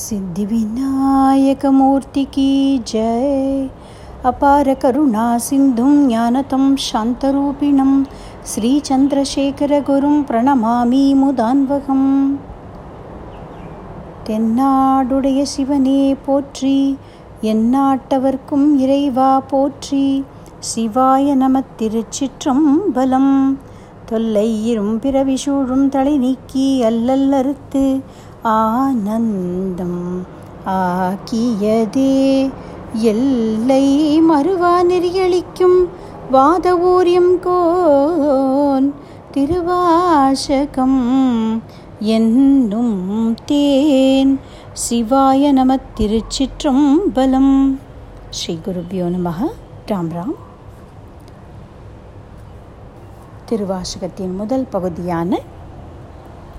सिद्धिविनायकमूर्ति की जय अपार करुणा सिन्धुं ज्ञानतं शान्तरूपिणं श्रीचन्द्रशेखरगुरुं प्रणमामि मुदान्वहम् தென்னாடுடைய சிவனே போற்றி எந்நாட்டவர்க்கும் இறைவா போற்றி சிவாய நம திருச்சிற்றம்பலம் தொல்லை இரும் பிறவி சூழும் தலை நீக்கி அல்லல் அறுத்து ஆனந்தம் ஆக்கியதே. எல்லை மறுவா நெறியளிக்கும் வாத ஊரியம் கோன் திருவாசகம் என்னும் தேன். சிவாய நம திருச்சிற்றம்பலம். ஸ்ரீ குருபியோ நமக ராம் ராம். திருவாசகத்தின் முதல் பகுதியான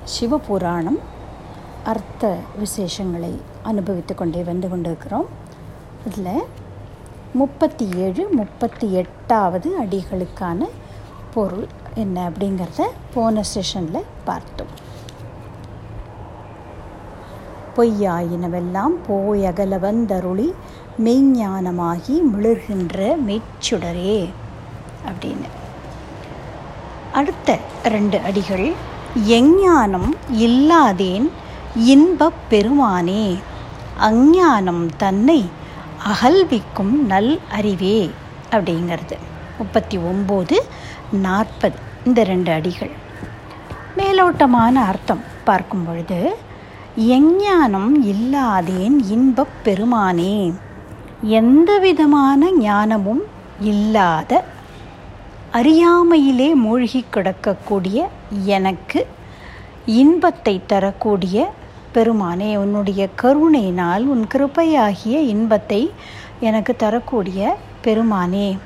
சிவபுராணம் அர்த்த விசேஷங்களை அனுபவித்து கொண்டே வந்து கொண்டிருக்கிறோம். இதில் முப்பத்தி ஏழு முப்பத்தி எட்டாவது அடிகளுக்கான பொருள் என்ன அப்படிங்கிறத போன செஷனில் பார்த்தோம். பொய்யாயினவெல்லாம் போய் அகல வந்தருளி மெய்ஞானமாகி மிளர்கின்ற மெச்சுடரே அப்படின்னு. அடுத்த ரெண்டு அடிகள் எஞ்ஞானம் இல்லாதேன் இன்பப் பெருமானே அஞ்ஞானம் தன்னை அகல்விக்கும் நல் அறிவே அப்படிங்கிறது. முப்பத்தி ஒம்பது நாற்பது இந்த ரெண்டு அடிகள். மேலோட்டமான அர்த்தம் பார்க்கும் பொழுது எஞ்ஞானம் இல்லாதேன் இன்பப் பெருமானே எந்த விதமான ஞானமும் இல்லாத அறியாமையிலே மூழ்கி கிடக்கக்கூடிய எனக்கு இன்பத்தை தரக்கூடிய பெருமானே உன்னுடைய கருணையினால் உன் கிருப்பையாகிய இன்பத்தை எனக்கு தரக்கூடிய பெருமானே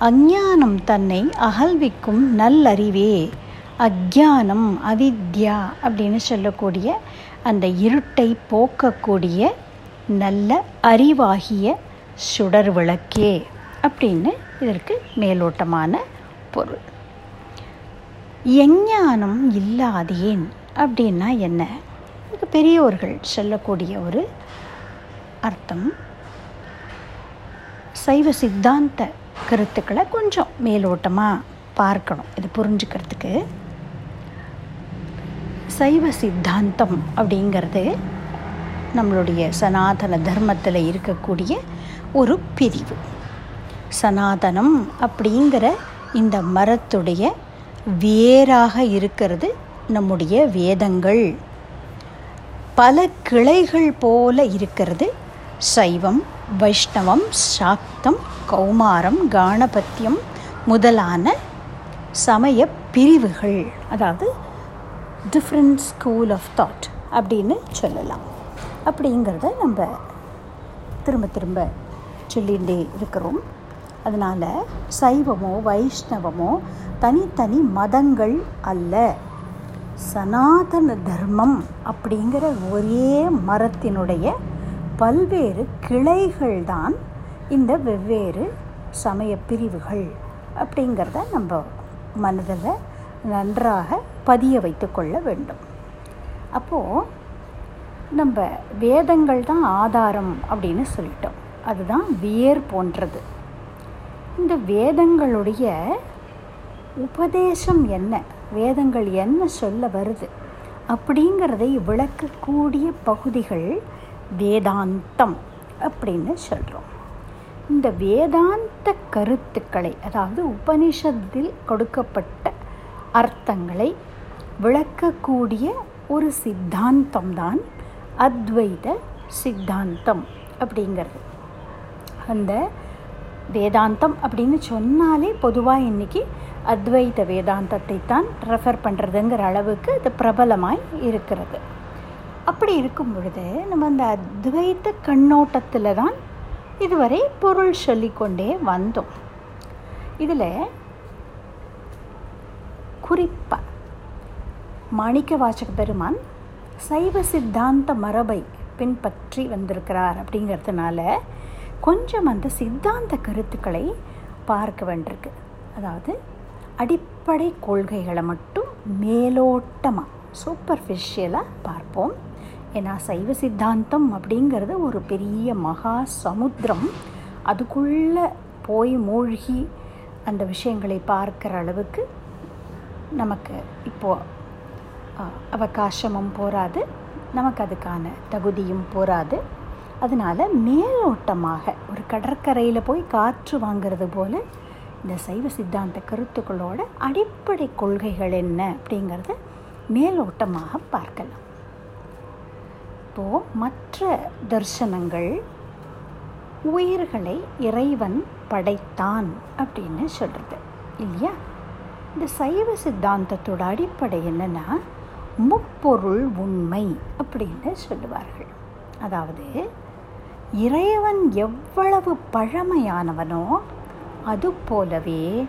அஞ்ஞானம் தன்னை அகல்விக்கும் நல்லறிவே அக்ஞானம் அவித்யா அப்படின்னு சொல்லக்கூடிய அந்த இருட்டை போக்கக்கூடிய நல்ல அறிவாகிய சுடர் விளக்கே அப்படின்னு இதற்கு மேலோட்டமான பொருள். எஞ்ஞானம் இல்லாதேன் அப்படின்னா என்ன? பெரியோர்கள் சொல்லக்கூடிய ஒரு அர்த்தம். சைவ சித்தாந்த கருத்துக்களை கொஞ்சம் மேலோட்டமாக பார்க்கணும் இது புரிஞ்சுக்கிறதுக்கு. சைவ சித்தாந்தம் அப்படிங்கிறது நம்மளுடைய சனாதன தர்மத்தில் இருக்கக்கூடிய ஒரு பிரிவு. சனாதனம் அப்படிங்கிற இந்த மரத்துடைய வேராக இருக்கிறது நம்முடைய வேதங்கள். பல கிளைகள் போல இருக்கிறது. சைவம் வைஷ்ணவம் சாக்தம் கௌமாரம் காணபத்தியம் முதலான சமய பிரிவுகள். அதாவது டிஃப்ரெண்ட் ஸ்கூல் ஆஃப் தாட் அப்படின்னு சொல்லலாம். அப்படிங்கிறத நம்ம திரும்ப திரும்ப சொல்லிகிட்டே இருக்கிறோம். அதனால் சைவமோ வைஷ்ணவமோ தனித்தனி மதங்கள் அல்ல. சனாதன தர்மம் அப்படிங்கிற ஒரே மரத்தினுடைய பல்வேறு கிளைகள் தான் இந்த வெவ்வேறு சமய பிரிவுகள் அப்படிங்கிறத நம்ம மனதில் நன்றாக பதிய வைத்து கொள்ள வேண்டும். அப்போது நம்ம வேதங்கள் தான் ஆதாரம் அப்படின்னு சொல்லிட்டோம். அதுதான் வேர் போன்றது. இந்த வேதங்களுடைய உபதேசம் என்ன? வேதங்கள் என்ன சொல்ல வருது? அப்படிங்கிறதை விளக்கக்கூடிய பகுதிகள் வேதாந்தம் அப்படின்னு சொல்கிறோம் இந்த வேதாந்த கருத்துக்களை அதாவது உபனிஷத்தில் கொடுக்கப்பட்ட அர்த்தங்களை விளக்கக்கூடிய ஒரு சித்தாந்தம் தான் அத்வைத சித்தாந்தம் அப்படிங்கிறது. அந்த வேதாந்தம் அப்படின்னு சொன்னாலே பொதுவாக இன்றைக்கி அத்வைத வேதாந்தத்தை தான் ரெஃபர் பண்ணுறதுங்கிற அளவுக்கு அது பிரபலமாய் இருக்கிறது. அப்படி இருக்கும் பொழுது நம்ம அந்த அத்வைத்த கண்ணோட்டத்தில் தான் இதுவரை பொருள் சொல்லிக்கொண்டே வந்தோம். இதில் குறிப்பாக மாணிக்க வாசக பெருமான் சைவ சித்தாந்த மரபை பின்பற்றி வந்திருக்கிறார் அப்படிங்கிறதுனால கொஞ்சம் அந்த சித்தாந்த கருத்துக்களை பார்க்க வேண்டியிருக்கு. அதாவது அடிப்படை கொள்கைகளை மட்டும் மேலோட்டமாக சூப்பர்ஃபிஷியலாக பார்ப்போம். ஏன்னா சைவ சித்தாந்தம் அப்படிங்கிறது ஒரு பெரிய மகா சமுத்திரம். அதுக்குள்ளே போய் மூழ்கி அந்த விஷயங்களை பார்க்குற அளவுக்கு நமக்கு இப்போது அவகாசமும் போராது நமக்கு அதுக்கான தகுதியும் போராது அதனால் மேலோட்டமாக ஒரு கடற்கரையில் போய் காற்று வாங்கிறது போல் இந்த சைவ சித்தாந்த கருத்துக்களோட அடிப்படை கொள்கைகள் என்ன அப்படிங்கிறத மேலோட்டமாக பார்க்கலாம். இப்போது மற்ற தர்சனங்கள் உயிர்களை இறைவன் படைத்தான் அப்படின்னு சொல்கிறது இல்லையா? இந்த சைவ சித்தாந்தத்தோட அடிப்படை என்னென்னா முப்பொருள் உண்மை அப்படின்னு சொல்லுவார்கள். அதாவது இறைவன் எவ்வளவு பழமையானவனோ அது போலவே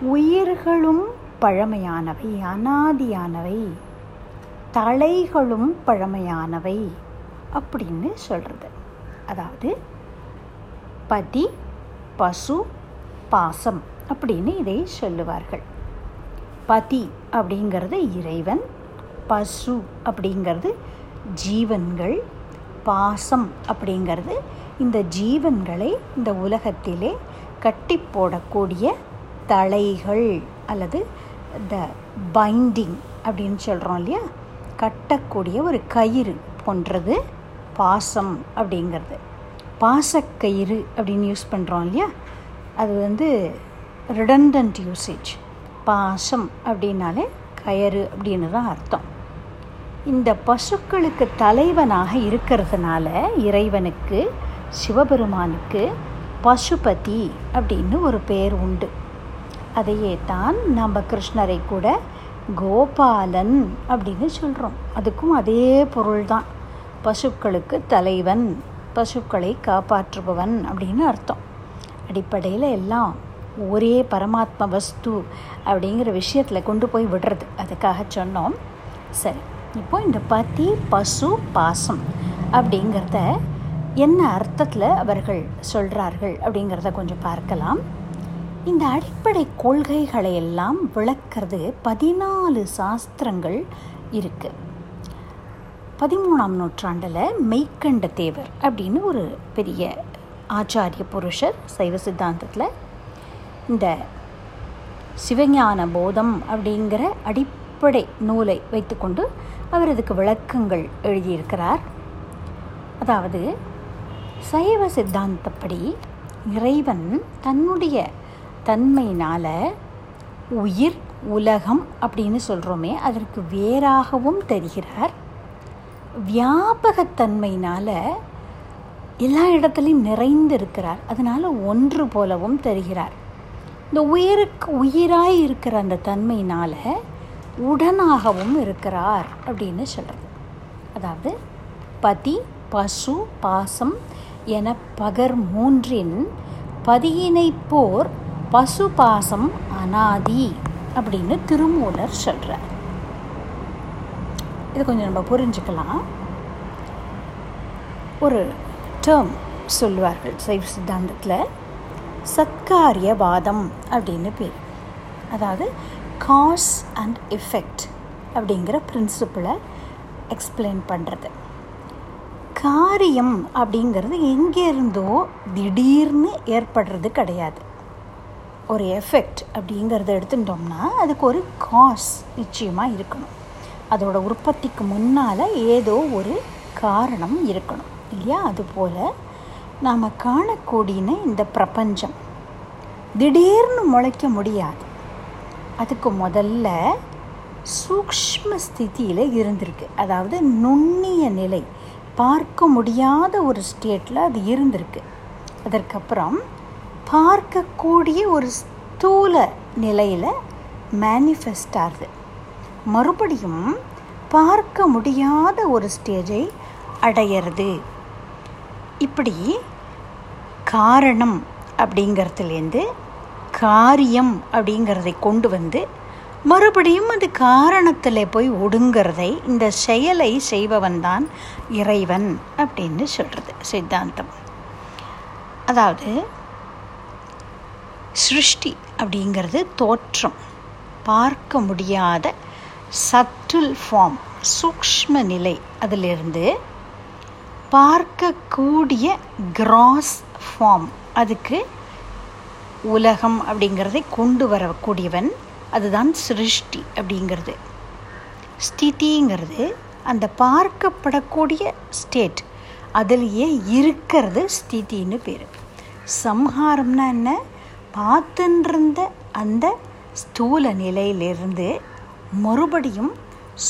உயிர்களும் பழமையானவை அனாதியானவை தலைகளும் பழமையானவை அப்படின்னு சொல்கிறது அதாவது பதி பசு பாசம் அப்படின்னு இதை சொல்லுவார்கள். பதி அப்படிங்கிறது இறைவன் பசு அப்படிங்கிறது ஜீவன்கள் பாசம் அப்படிங்கிறது இந்த ஜீவன்களை இந்த உலகத்திலே கட்டி போடக்கூடிய தலைகள் அல்லது த பைண்டிங் அப்படின்னு சொல்கிறோம் இல்லையா? கட்டக்கூடிய ஒரு கயிறு போன்றது பாசம் அப்படிங்கிறது. பாசக்கயிறு அப்படின்னு யூஸ் பண்ணுறோம் இல்லையா? அது வந்து ரிடண்டன்ட் யூசேஜ் பாசம் அப்படின்னாலே கயறு அப்படின்னு தான் அர்த்தம். இந்த பசுக்களுக்கு தலைவனாக இருக்கிறதுனால இறைவனுக்கு சிவபெருமானுக்கு பசுபதி அப்படின்னு ஒரு பேர் உண்டு. அதையே தான் நம்ம கிருஷ்ணரை கூட கோபாலன் அப்படின்னு சொல்கிறோம் அதுக்கும் அதே பொருள் தான் பசுக்களுக்கு தலைவன் பசுக்களை காப்பாற்றுபவன் அப்படின்னு அர்த்தம். அடிப்படையில் எல்லாம் ஒரே பரமாத்ம வஸ்து அப்படிங்கிற விஷயத்தில் கொண்டு போய் விடுறது. அதுக்காக சொன்னோம். சரி இப்போ இந்த பதி பசு பாசம் அப்படிங்கிறத என்ன அர்த்தத்தில் அவர்கள் சொல்கிறார்கள் அப்படிங்கிறத கொஞ்சம் பார்க்கலாம். இந்த அடிப்படை கொள்கைகளை எல்லாம் விளக்கிறது பதினாலு சாஸ்திரங்கள் இருக்குது பதிமூணாம் நூற்றாண்டில் மெய்க்கண்ட தேவர் அப்படின்னு ஒரு பெரிய ஆச்சாரிய புருஷர் சைவ சித்தாந்தத்தில் இந்த சிவஞான போதம் அப்படிங்கிற அடிப்படை நூலை வைத்துக்கொண்டு அவர் அதுக்கு விளக்கங்கள் எழுதியிருக்கிறார். அதாவது சைவ சித்தாந்தப்படி இறைவன் தன்னுடைய தன்மையினால் உயிர் உலகம் அப்படின்னு சொல்கிறோமே அதற்கு வேறாகவும் தெரிகிறார். வியாபகத்தன்மையினால் எல்லா இடத்துலையும் நிறைந்து இருக்கிறார் அதனால் ஒன்று போலவும் தெரிகிறார். இந்த உயிருக்கு உயிராய் இருக்கிற அந்த தன்மையினால் உடனாகவும் இருக்கிறார் அப்படின்னு சொல்கிறது அதாவது பதி பசு பாசம் என பகர் மூன்றின் பதியினை போர் பசு பாசம் அனாதி அப்படின்னு திருமூலர் சொல்கிறார் இது கொஞ்சம் நம்ம புரிஞ்சுக்கலாம். ஒரு டேர்ம் சொல்லுவார்கள் சைவ சித்தாந்தத்தில். சத்காரியவாதம் அப்படின்னு பேர். அதாவது காஸ் அண்ட் எஃபெக்ட் அப்படிங்கிற பிரின்சிப்பிளை எக்ஸ்பிளைன் பண்ணுறது காரியம் அப்படிங்கிறது எங்கேருந்தோ திடீர்னு ஏற்படுறது கிடையாது. ஒரு எஃபெக்ட் அப்படிங்கிறத எடுத்துட்டோம்னா அதுக்கு ஒரு காஸ் நிச்சயமாக இருக்கணும். அதோட உற்பத்திக்கு முன்னால் ஏதோ ஒரு காரணம் இருக்கணும் இல்லையா? அதுபோல் நாம் காணக்கூடியன இந்த பிரபஞ்சம். திடீர்னு முளைக்க முடியாது. அதுக்கு முதல்ல சூக்ஷ்ம ஸ்திதியில் இருந்திருக்கு. அதாவது நுண்ணிய நிலை பார்க்க முடியாத ஒரு ஸ்டேட்டில் அது இருந்திருக்கு. அதற்கப்புறம் பார்க்கக்கூடிய ஒரு ஸ்தூல நிலையில் மேனிஃபெஸ்ட் ஆகுது. மறுபடியும் பார்க்க முடியாத ஒரு ஸ்டேஜை அடையிறது. இப்படி காரணம் அப்படிங்கிறதுலேருந்து காரியம் அப்படிங்கிறதை கொண்டு வந்து மறுபடியும் அது காரணத்தில் போய் ஒடுங்கிறதை இந்த செயலை செய்பவன் தான் இறைவன் அப்படின்னு சொல்கிறது சித்தாந்தம். அதாவது சிருஷ்டி அப்படிங்கிறது தோற்றம் பார்க்க முடியாத சற்றுல் ஃபார்ம் சூக்ஷ்ம நிலை அதிலிருந்து பார்க்கக்கூடிய கிராஸ் ஃபார்ம் அதுக்கு உலகம் அப்படிங்கிறதை கொண்டு வரக்கூடியவன் அதுதான் சிருஷ்டி அப்படிங்கிறது. ஸ்திதிங்கிறது அந்த பார்க்கப்படக்கூடிய ஸ்டேட் அதுலேயே இருக்கிறது ஸ்திதின்னு பேர். சம்ஹாரம்னா என்ன? பார்த்துன்றிருந்த அந்த ஸ்தூல நிலையிலிருந்து மறுபடியும்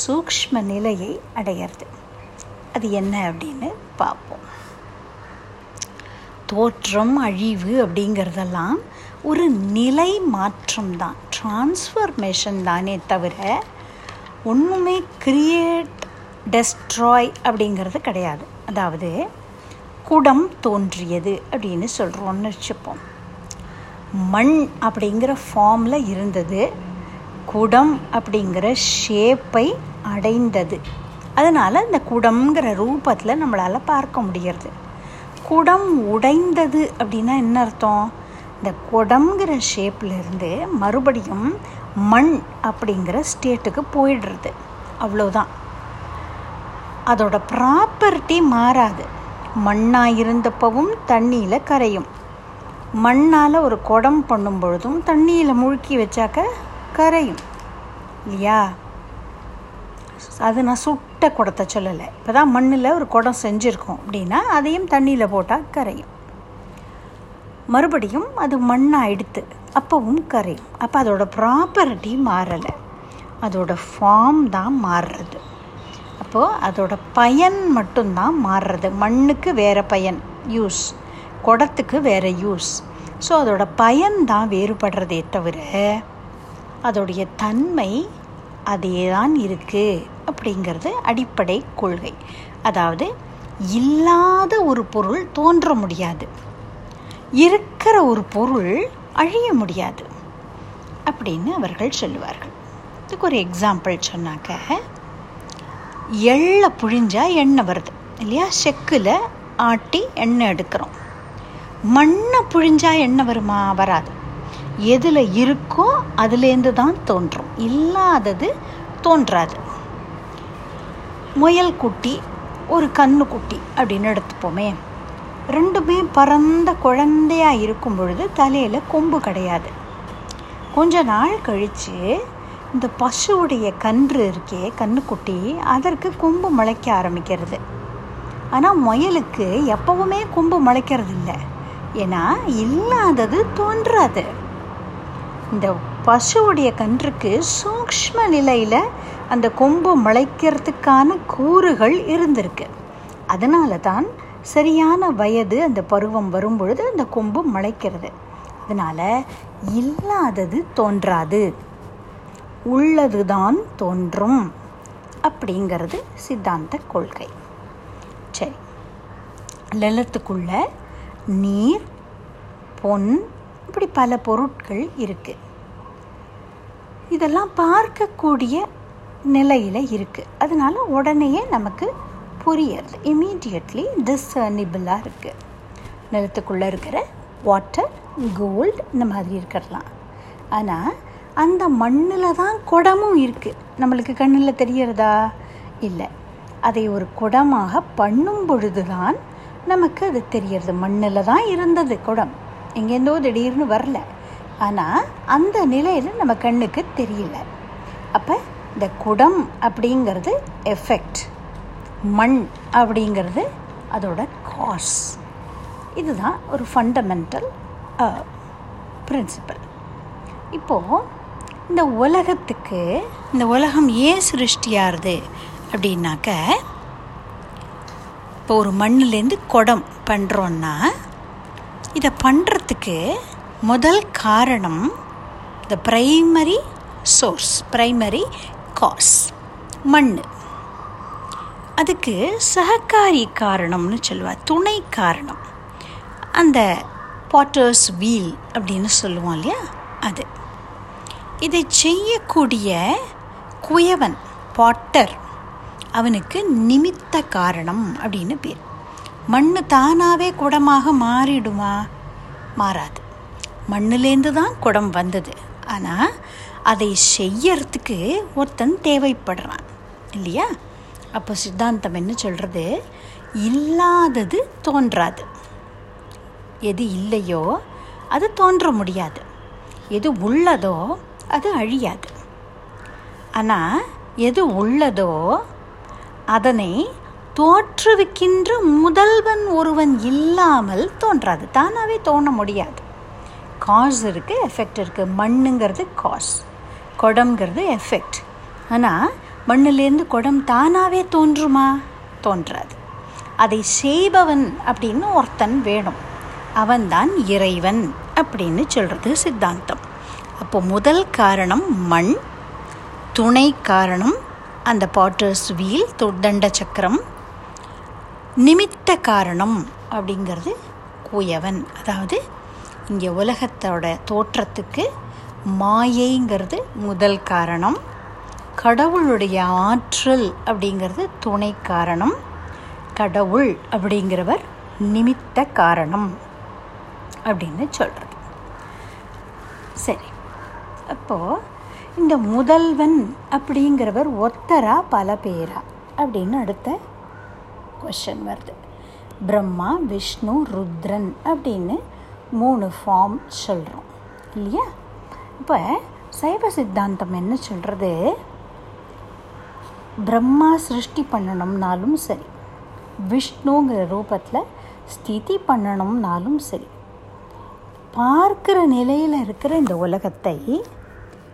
சூக்ஷ்ம நிலையை அடையிறது. அது என்ன அப்படின்னு பார்ப்போம். தோற்றம் அழிவு அப்படிங்கிறதெல்லாம் ஒரு நிலை மாற்றம் தான். டிரான்ஸ்ஃபர்மேஷன் தானே தவிர ஒன்றுமே கிரியேட் டெஸ்ட்ராய் அப்படிங்கிறது கிடையாது. அதாவது குடம் தோன்றியது அப்படின்னு சொல்கிறோன்னு வச்சுப்போம். மண் அப்படிங்கிற ஃபார்மில் இருந்தது குடம் அப்படிங்கிற ஷேப்பை அடைந்தது. அதனால் இந்த குடம்ங்கிற ரூபத்தில் நம்மளால் பார்க்க முடிகிறது குடம் உடைந்தது அப்படின்னா என்ன அர்த்தம்? இந்த குடம்ங்கிற ஷேப்லேருந்து மறுபடியும் மண் அப்படிங்கிற ஸ்டேட்டுக்கு போயிடுறது. அவ்வளோதான் அதோட ப்ராப்பர்ட்டி மாறாது. மண்ணாக இருந்தப்பவும் தண்ணியில் கரையும். மண்ணால் ஒரு குடம் பண்ணும் பொழுதும் தண்ணியில் முழுக்கி வச்சாக்க கரையும். இல்லையா? அது நான் சுட்ட குடத்தை சொல்லலை. இப்போ தான் மண்ணில் ஒரு குடம் செஞ்சுருக்கோம் அப்படின்னா அதையும் தண்ணியில் போட்டால் கரையும். மறுபடியும் அது மண்ணாக எடுத்து அப்போவும் கரையும் அப்போ அதோட ப்ராப்பர்ட்டி மாறலை. அதோட ஃபார்ம் தான் மாறுறது. அப்போது அதோட பயன் மட்டும்தான் மாறுறது. மண்ணுக்கு வேறு பயன் யூஸ் குடத்துக்கு வேறு யூஸ் ஸோ அதோட பயன் தான் வேறுபடுறதே தவிர அதோடைய தன்மை அதே தான் இருக்குது அப்படிங்கிறது அடிப்படை கொள்கை. அதாவது இல்லாத ஒரு பொருள் தோன்ற முடியாது. இருக்கிற ஒரு பொருள் அழிய முடியாது அப்படின்னு அவர்கள் சொல்லுவார்கள். இதுக்கு ஒரு எக்ஸாம்பிள் சொன்னாக்க எள்ளை புழிஞ்சால் எண்ணெய் வருது இல்லையா? செக்கில் ஆட்டி எண்ணெய் எடுக்கிறோம். மண்ணை புழிஞ்சால் எண்ணெய் வருமா? வராது. எதில் இருக்கோ அதுலேருந்து தான் தோன்றும். இல்லாதது தோன்றாது. முயல் குட்டி ஒரு கன்று குட்டி அப்படின்னு எடுத்துப்போமே. ரெண்டுமே பறந்த குழந்தையாக இருக்கும் பொழுது தலையில் கொம்பு கிடையாது. கொஞ்ச நாள் கழித்து இந்த பசுவுடைய கன்று இருக்கே கன்றுக்குட்டி அதற்கு கொம்பு முளைக்க ஆரம்பிக்கிறது. ஆனால் முயலுக்கு எப்பவுமே கொம்பு முளைக்கிறது இல்லை. ஏன்னா இல்லாதது தோன்றாது. இந்த பசுவுடைய கன்றுக்கு சூக்ஷ்ம நிலையில் அந்த கொம்பு முளைக்கிறதுக்கான கூறுகள் இருந்திருக்கு. அதனால தான் சரியான வயது அந்த பருவம் வரும் பொழுது அந்த கொம்பு முளைக்கிறது. அதனால் இல்லாதது தோன்றாது. உள்ளது தான் தோன்றும் அப்படிங்கிறது சித்தாந்த கொள்கை. சரி. லலத்துக்குள்ள நீர் பொன் இப்படி பல பொருட்கள் இருக்குது இதெல்லாம் பார்க்கக்கூடிய நிலையில் இருக்குது அதனால் உடனேயே நமக்கு புரியறது இமீடியட்லி டிஸ்சர்னிபிளாக இருக்குது நிலத்துக்குள்ளே இருக்கிற வாட்டர் கோல்டு இந்த மாதிரி இருக்கிறலாம் ஆனால் அந்த மண்ணில் தான் குடமும் இருக்குது நம்மளுக்கு கண்ணில் தெரியறதா இல்லை. அதை ஒரு குடமாக பண்ணும் பொழுது தான் நமக்கு அது தெரியறது மண்ணில் தான் இருந்தது குடம். எங்கேருந்தோ திடீர்னு வரல. ஆனால் அந்த நிலையில் நம்ம கண்ணுக்கு தெரியல. அப்போ இந்த குடம் அப்படிங்கிறது எஃபெக்ட் மண் அப்படிங்கிறது அதோட காஸ் இதுதான் ஒரு ஃபண்டமெண்டல் பிரின்சிபல் இப்போது இந்த உலகத்துக்கு இந்த உலகம் ஏன் சிருஷ்டியாருது அப்படின்னாக்க இப்போ ஒரு மண்ணிலேருந்து குடம் பண்ணுறோன்னா இதை பண்ணுறதுக்கு முதல் காரணம் the primary source primary cause மண் அதுக்கு சகக்காரி காரணம்னு சொல்லுவாள் துணை காரணம். அந்த பாட்டர்ஸ் வீல் அப்படின்னு சொல்லுவோம் இல்லையா? அது. இதை செய்யக்கூடிய குயவன் பாட்டர் அவனுக்கு நிமித்த காரணம் அப்படின்னு பேர். மண் தானாகவே குடமாக மாறிடுமா? மாறாது. மண்ணுலேருந்து தான் குடம் வந்தது. ஆனால் அதை செய்யறதுக்கு ஒருத்தன் தேவைப்படுறான் இல்லையா? அப்போ சித்தாந்தம் என்ன சொல்கிறது இல்லாதது தோன்றாது. எது இல்லையோ அது தோன்ற முடியாது. எது உள்ளதோ அது அழியாது. ஆனால் எது உள்ளதோ அதனை தோற்றுவிக்கின்ற முதல்வன் ஒருவன் இல்லாமல் தோன்றாது. தானாகவே தோண முடியாது. காஸ் இருக்குது எஃபெக்ட் இருக்குது மண்ணுங்கிறது காஸ் குடம்ங்கிறது எஃபெக்ட் ஆனால் மண்ணிலேருந்து குடம் தானாகவே தோன்றுமா? தோன்றாது. அதை செய்பவன் அப்படின்னு ஒருத்தன் வேணும். அவன்தான் இறைவன் அப்படின்னு சொல்கிறது சித்தாந்தம். அப்போ முதல் காரணம் மண் துணை காரணம் அந்த பாட்டர்ஸ் வீல் தண்ட சக்கரம் நிமித்த காரணம் அப்படிங்கிறது குயவன். அதாவது இங்கே உலகத்தோட தோற்றத்துக்கு மாயைங்கிறது முதல் காரணம். கடவுளுடைய ஆற்றல் அப்படிங்கிறது துணை காரணம். கடவுள் அப்படிங்கிறவர் நிமித்த காரணம் அப்படின்னு சொல்கிறது சரி. அப்போது இந்த முதல்வன் அப்படிங்கிறவர் ஒத்தரா பல பேரா அப்படின்னு அடுத்த கொஷன் வருது. பிரம்மா விஷ்ணு ருத்ரன் அப்படின்னு மூணு ஃபார்ம் சொல்கிறோம் இல்லையா? இப்போ சைவ சித்தாந்தம் என்ன சொல்கிறது பிரம்மா சிருஷ்டி பண்ணணும்னாலும் சரி. விஷ்ணுங்கிற ரூபத்தில் ஸ்திதி பண்ணணும்னாலும் சரி. பார்க்குற நிலையில் இருக்கிற இந்த உலகத்தை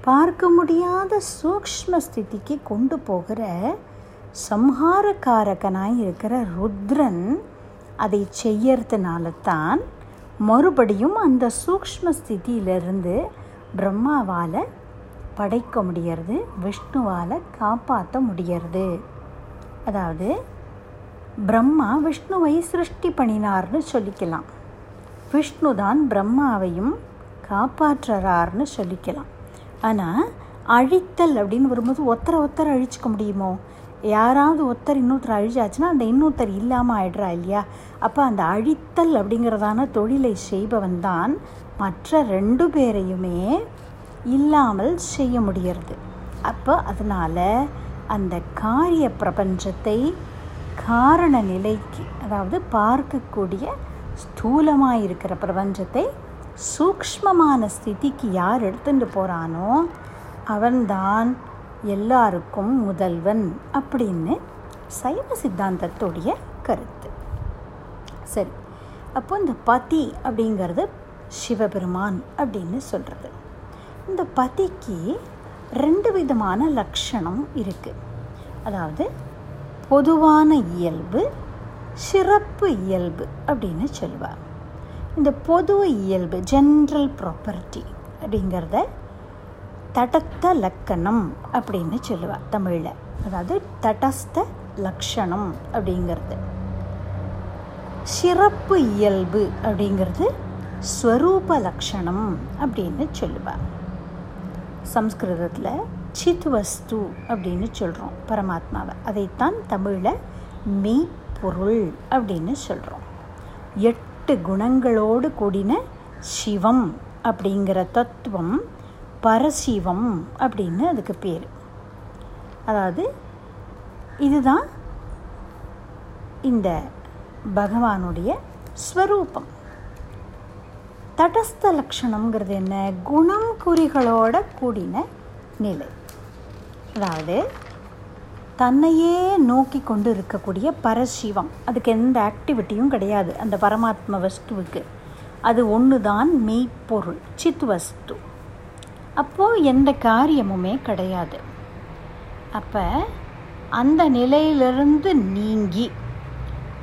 பார்க்க முடியாத சூக்ம ஸ்திதிக்கு கொண்டு போகிற சம்ஹாரக்காரகனாய் இருக்கிற ருத்ரன் அதை செய்யறதுனால தான் மறுபடியும் அந்த சூக்ம ஸ்திதியிலிருந்து பிரம்மாவால் படைக்க முடியறது விஷ்ணுவால் காப்பாற்ற முடியறது. அதாவது பிரம்மா விஷ்ணுவை சிருஷ்டி பண்ணினார்னு சொல்லிக்கலாம். விஷ்ணு தான் பிரம்மாவையும் காப்பாற்றுறார்னு சொல்லிக்கலாம். ஆனால் அழித்தல் அப்படின்னு வரும்போது ஒத்தரை ஒத்தரை அழிச்சிக்க முடியுமோ? யாராவது ஒருத்தர் இன்னொருத்தர் அழிச்சாச்சுன்னா அந்த இன்னொருத்தர் இல்லாமல் ஆயிடுறா இல்லையா? அப்போ அந்த அழித்தல் அப்படிங்கிறதான தொழிலை செய்பவன் தான் மற்ற ரெண்டு பேரையுமே இல்லாமல் செய்ய முடியறது. அப்போ அதனால் அந்த காரிய பிரபஞ்சத்தை காரண நிலைக்கு அதாவது பார்க்கக்கூடிய ஸ்தூலமாக இருக்கிற பிரபஞ்சத்தை சூக்ஷ்மமான ஸ்திதிக்கு யார் எடுத்துட்டு போகிறானோ அவன்தான் எல்லாருக்கும் முதல்வன் அப்படின்னு சைவ சித்தாந்தத்துடைய கருத்து. சரி அப்போ இந்த பதி அப்படிங்கிறது சிவபெருமான் அப்படின்னு சொல்கிறது இந்த பதிக்கு ரெண்டு விதமான லட்சணம் இருக்குது அதாவது பொதுவான இயல்பு சிறப்பு இயல்பு அப்படின்னு சொல்லுவார் இந்த பொது இயல்பு ஜென்ரல் ப்ராப்பர்ட்டி அப்படிங்கிறத தடத்த லக்கணம் அப்படின்னு சொல்லுவார் தமிழில். அதாவது தடஸ்த லக்ஷணம் அப்படிங்கிறது. சிறப்பு இயல்பு அப்படிங்கிறது ஸ்வரூப லக்ஷணம் அப்படின்னு சொல்லுவாள் சம்ஸ்கிருதத்தில் சித் வஸ்து அப்படின்னு சொல்கிறோம் பரமாத்மாவை. அதைத்தான் தமிழில் மெய் பொருள் அப்படின்னு சொல்கிறோம் எட்டு குணங்களோடு கூடின சிவம் அப்படிங்கிற தத்துவம் பரசிவம் அப்படின்னு அதுக்கு பேர். அதாவது இதுதான் இந்த பகவானுடைய ஸ்வரூபம். தடஸ்த லட்சணம்ங்கிறது என்ன? குணம் குறிகளோட கூடின நிலை. அதாவது தன்னையே நோக்கி கொண்டு இருக்கக்கூடிய பரசிவம். அதுக்கு எந்த ஆக்டிவிட்டியும் கிடையாது அந்த பரமாத்ம வஸ்துவுக்கு. அது ஒன்று தான் மெய்ப்பொருள் சித் வஸ்து. அப்போது எந்த காரியமுமே கிடையாது. அப்போ அந்த நிலையிலிருந்து நீங்கி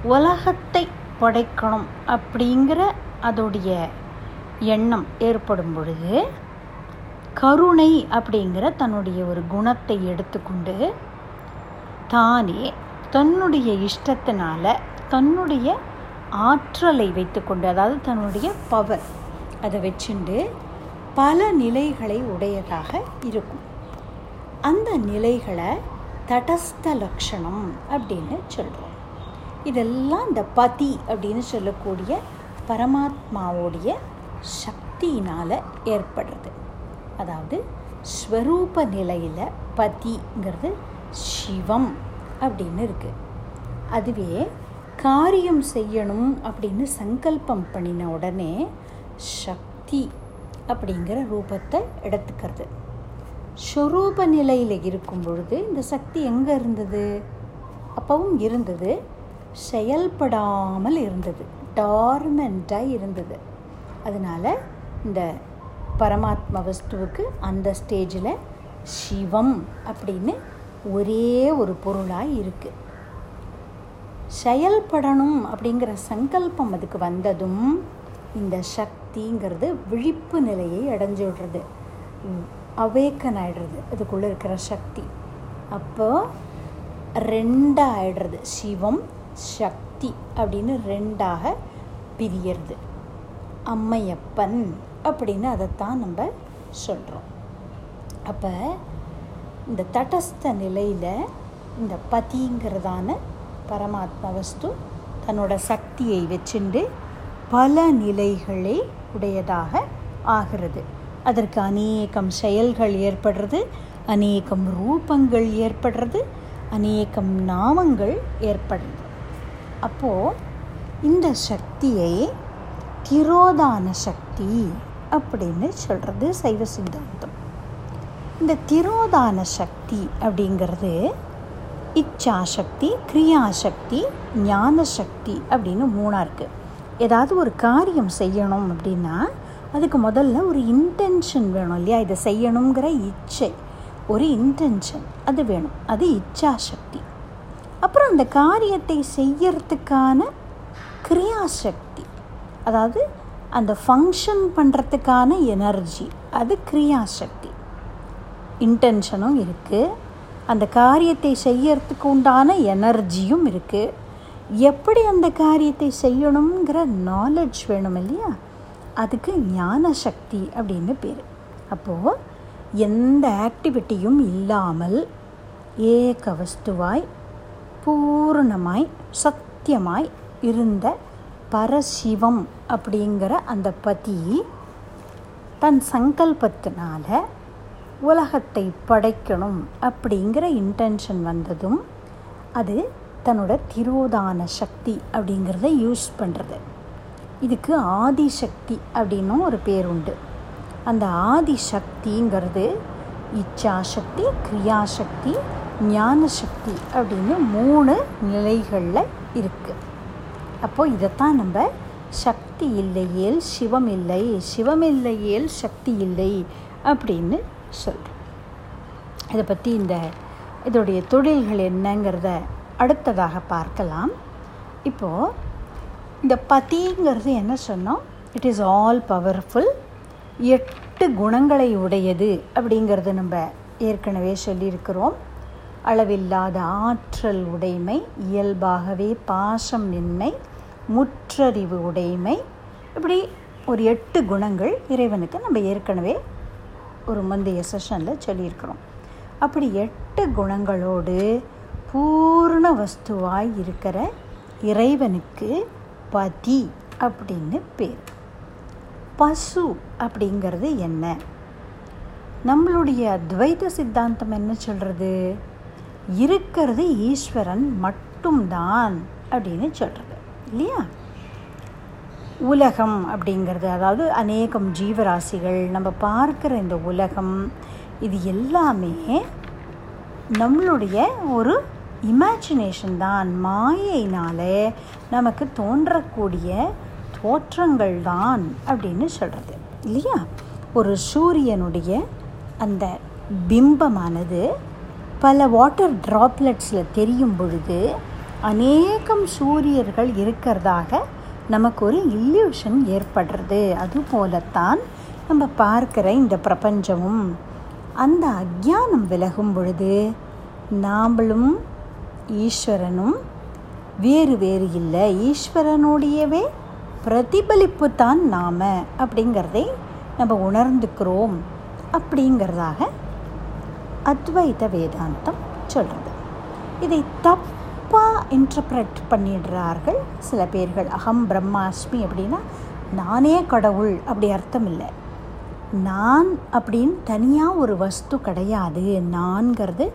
உலகத்தை படைக்கணும் அப்படிங்கிற அதோடைய எண்ணம் ஏற்படும் பொழுது கருணை அப்படிங்கிற தன்னுடைய ஒரு குணத்தை எடுத்துக்கொண்டு தானே தன்னுடைய இஷ்டத்தினால தன்னுடைய ஆற்றலை வைத்துக்கொண்டு அதாவது தன்னுடைய பவர் அதை வச்சுண்டு பல நிலைகளை உடையதாக இருக்கும். அந்த நிலைகளை தடஸ்த லக்ஷணம் அப்படின்னு சொல்கிறோம் இதெல்லாம் இந்த பதி அப்படின்னு சொல்லக்கூடிய பரமாத்மாவுடைய சக்தியினால் ஏற்படுறது அதாவது ஸ்வரூப நிலையில் பதிங்கிறது சிவம் அப்படின்னு இருக்குது அதுவே காரியம் செய்யணும் அப்படின்னு சங்கல்பம் பண்ணின உடனே சக்தி அப்படிங்கிற ரூபத்தை எடுத்துக்கிறது. ஸ்வரூப நிலையில் இருக்கும் பொழுது இந்த சக்தி எங்கே இருந்தது? அப்பவும் இருந்தது. செயல்படாமல் இருந்தது. டார்மெண்ட்டாக இருந்தது. அதனால் இந்த பரமாத்ம வஸ்துவுக்கு அந்த ஸ்டேஜில் சிவம் அப்படின்னு ஒரே ஒரு பொருளாக இருக்குது செயல்படணும் அப்படிங்கிற சங்கல்பம் அதுக்கு வந்ததும் இந்த சக்திங்கிறது விழிப்பு நிலையை அடைஞ்சு விடுறது. அவேக்கன் ஆகிடுறது அதுக்குள்ளே இருக்கிற சக்தி. அப்போ ரெண்டாக ஆயிடுறது சிவம் சக்தி அப்படின்னு ரெண்டாக பிரியறது. அம்மையப்பன் அப்படின்னு அதைத்தான் நம்ம சொல்கிறோம் அப்போ இந்த தடஸ்த நிலையில் இந்த பதிங்கிறதான பரமாத்மா வஸ்து தன்னோட சக்தியை வச்சுண்டு பல நிலைகளை உடையதாக ஆகிறது. அதற்கு அநேகம் செயல்கள் ஏற்படுறது அநேகம் ரூபங்கள் ஏற்படுறது அநேகம் நாமங்கள் ஏற்படுறது. அப்போது இந்த சக்தியை திரோதான சக்தி அப்படின்னு சொல்கிறது சைவ சித்தாந்தம். இந்த திரோதான சக்தி அப்படிங்கிறது இச்சாசக்தி கிரியாசக்தி ஞான சக்தி அப்படின்னு மூணாக இருக்குது ஏதாவது ஒரு காரியம் செய்யணும் அப்படின்னா அதுக்கு முதல்ல ஒரு இன்டென்ஷன் வேணும் இல்லையா? இதை செய்யணுங்கிற இச்சை. ஒரு இன்டென்ஷன் அது வேணும். அது இச்சாசக்தி. அப்புறம் அந்த காரியத்தை செய்யறதுக்கான கிரியாசக்தி. அதாவது அந்த ஃபங்க்ஷன் பண்ணுறதுக்கான எனர்ஜி அது கிரியாசக்தி. இன்டென்ஷனும் இருக்குது அந்த காரியத்தை செய்யறதுக்கு உண்டான எனர்ஜியும் இருக்குது எப்படி அந்த காரியத்தை செய்யணுங்கிற நாலெட்ஜ் வேணும் இல்லையா? அதுக்கு ஞான சக்தி அப்படின்னு பேர். அப்போது எந்த ஆக்டிவிட்டியும் இல்லாமல் ஏக வஸ்துவாய் பூர்ணமாய் சத்தியமாய் இருந்த பரசிவம் அப்படிங்கிற அந்த பதி தன் சங்கல்பத்தினால உலகத்தை படைக்கணும் அப்படிங்கிற இன்டென்ஷன் வந்ததும் அது தன்னோட திரோதான சக்தி அப்படிங்கிறத யூஸ் பண்ணுறது இதுக்கு ஆதிசக்தி அப்படின்னும் ஒரு பேர் உண்டு. அந்த ஆதிசக்திங்கிறது இச்சாசக்தி கிரியாசக்தி ஞானசக்தி அப்படின்னு மூணு நிலைகளில் இருக்குது அப்போது இதைத்தான் நம்ம சக்தி இல்லையேல் சிவம் இல்லை சிவம் இல்லையேல் சக்தி இல்லை அப்படின்னு சொல்கிறோம் இதை பற்றி இந்த இதோடைய தொழில்கள் என்னங்கிறத அடுத்ததாக பார்க்கலாம். இப்போது இந்த பதிங்கிறது என்ன சொன்னோம்? இட் இஸ் ஆல் பவர்ஃபுல் எட்டு குணங்களை உடையது அப்படிங்கிறது நம்ம ஏற்கனவே சொல்லியிருக்கிறோம். அளவில்லாத ஆற்றல் உடைமை இயல்பாகவே பாசம் நின்மை முற்றறிவு உடைமை. இப்படி ஒரு எட்டு குணங்கள் இறைவனுக்கு நம்ம ஏற்கனவே ஒரு முந்தைய செஷனில் சொல்லியிருக்கிறோம். அப்படி எட்டு குணங்களோடு பூர்ண வஸ்துவாய் இருக்கிற இறைவனுக்கு பதி அப்படின்னு பேர். பசு அப்படிங்கிறது என்ன? நம்மளுடைய அத்வைத சித்தாந்தம் என்ன சொல்கிறது இருக்கிறது ஈஸ்வரன் மட்டும்தான் அப்படின்னு சொல்கிறது இல்லையா? உலகம் அப்படிங்கிறது அதாவது அநேகம் ஜீவராசிகள் நம்ம பார்க்குற இந்த உலகம் இது எல்லாமே நம்மளுடைய ஒரு இமேஜினேஷன் தான். மாயினால் நமக்கு தோன்றக்கூடிய தோற்றங்கள் தான் அப்படின்னு சொல்கிறது இல்லையா? ஒரு சூரியனுடைய அந்த பிம்பமானது பல வாட்டர் ட்ராப்லெட்ஸில் தெரியும் பொழுது அநேகம் சூரியர்கள் இருக்கிறதாக நமக்கு ஒரு இல்யூஷன் ஏற்படுறது அதுபோலத்தான் நம்ம பார்க்குற இந்த பிரபஞ்சமும். அந்த அக்ஞானம் விலகும் பொழுது நாம்பளும் ஈஸ்வரனும் வேறு வேறு இல்லை. ஈஸ்வரனுடையவே பிரதிபலிப்பு தான் நாம் அப்படிங்கிறதை நம்ம உணர்ந்துக்கிறோம் அப்படிங்கிறதாக அத்வைத வேதாந்தம் சொல்கிறது இதை தப்பாக இன்டர்பிரட் பண்ணிடுறார்கள். சில பேர்கள் அகம் பிரம்மாஸ்மி அப்படின்னா நானே கடவுள் அப்படி அர்த்தம் இல்லை. நான் அப்படின்னு தனியாக ஒரு வஸ்து கிடையாது. நான்கிறது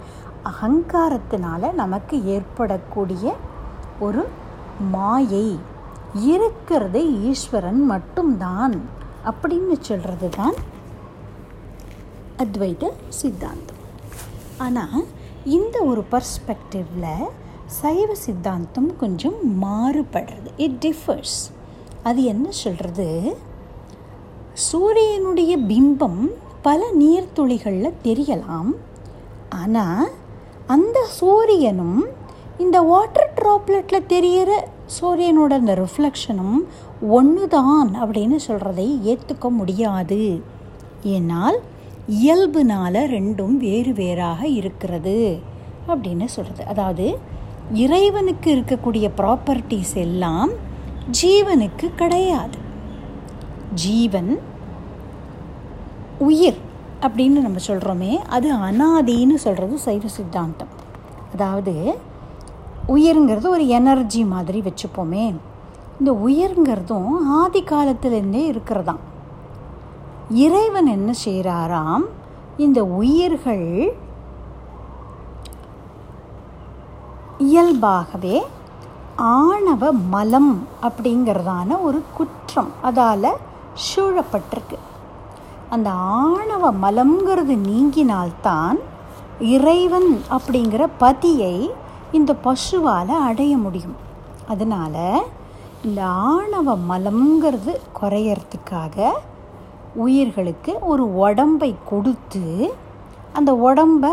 அகங்காரத்தினால நமக்கு ஏற்படக்கூடிய ஒரு மாயை. இருக்கிறது ஈஸ்வரன் மட்டும்தான் அப்படின்னு சொல்கிறது தான் அத்வைத சித்தாந்தம். ஆனால் இந்த ஒரு பர்ஸ்பெக்டிவில் சைவ சித்தாந்தம் கொஞ்சம் மாறுபடுறது. இட் டிஃபர்ஸ் அது என்ன சொல்கிறது சூரியனுடைய பிம்பம் பல நீர்த்துளிகளில் தெரியலாம். ஆனால் அந்த சூரியனும் இந்த வாட்டர் ட்ராப்லெட்டில் தெரிகிற சூரியனோட அந்த ரிஃப்ளெக்ஷனும் ஒன்று தான் அப்படின்னு சொல்கிறதை ஏற்றுக்க முடியாது. ஏன்னால் இயல்புனால் ரெண்டும் வேறு வேறாக இருக்கிறது அப்படின்னு சொல்கிறது அதாவது இறைவனுக்கு இருக்கக்கூடிய ப்ராப்பர்ட்டிஸ் எல்லாம் ஜீவனுக்கு கிடையாது. ஜீவன் உயிர் அப்படின்னு நம்ம சொல்கிறோமே அது அனாதின்னு சொல்கிறது சைவ சித்தாந்தம். அதாவது உயிருங்கிறது ஒரு எனர்ஜி மாதிரி வச்சுப்போமே. இந்த உயிர்ங்கிறதும் ஆதி காலத்துலேருந்தே இருக்கிறதாம். இறைவன் என்ன செய்கிறாராம் இந்த உயிர்கள் இயல்பாகவே ஆணவ மலம் அப்படிங்கிறதான ஒரு குற்றம் அதால் சூழப்பட்டிருக்கு. அந்த ஆணவ மலம்ங்கிறது நீங்கினால்தான் இறைவன் அப்படிங்கிற பதியை இந்த பசுவால் அடைய முடியும். அதனால் இந்த ஆணவ மலம்ங்கிறது குறையறதுக்காக உயிர்களுக்கு ஒரு உடம்பை கொடுத்து அந்த உடம்பை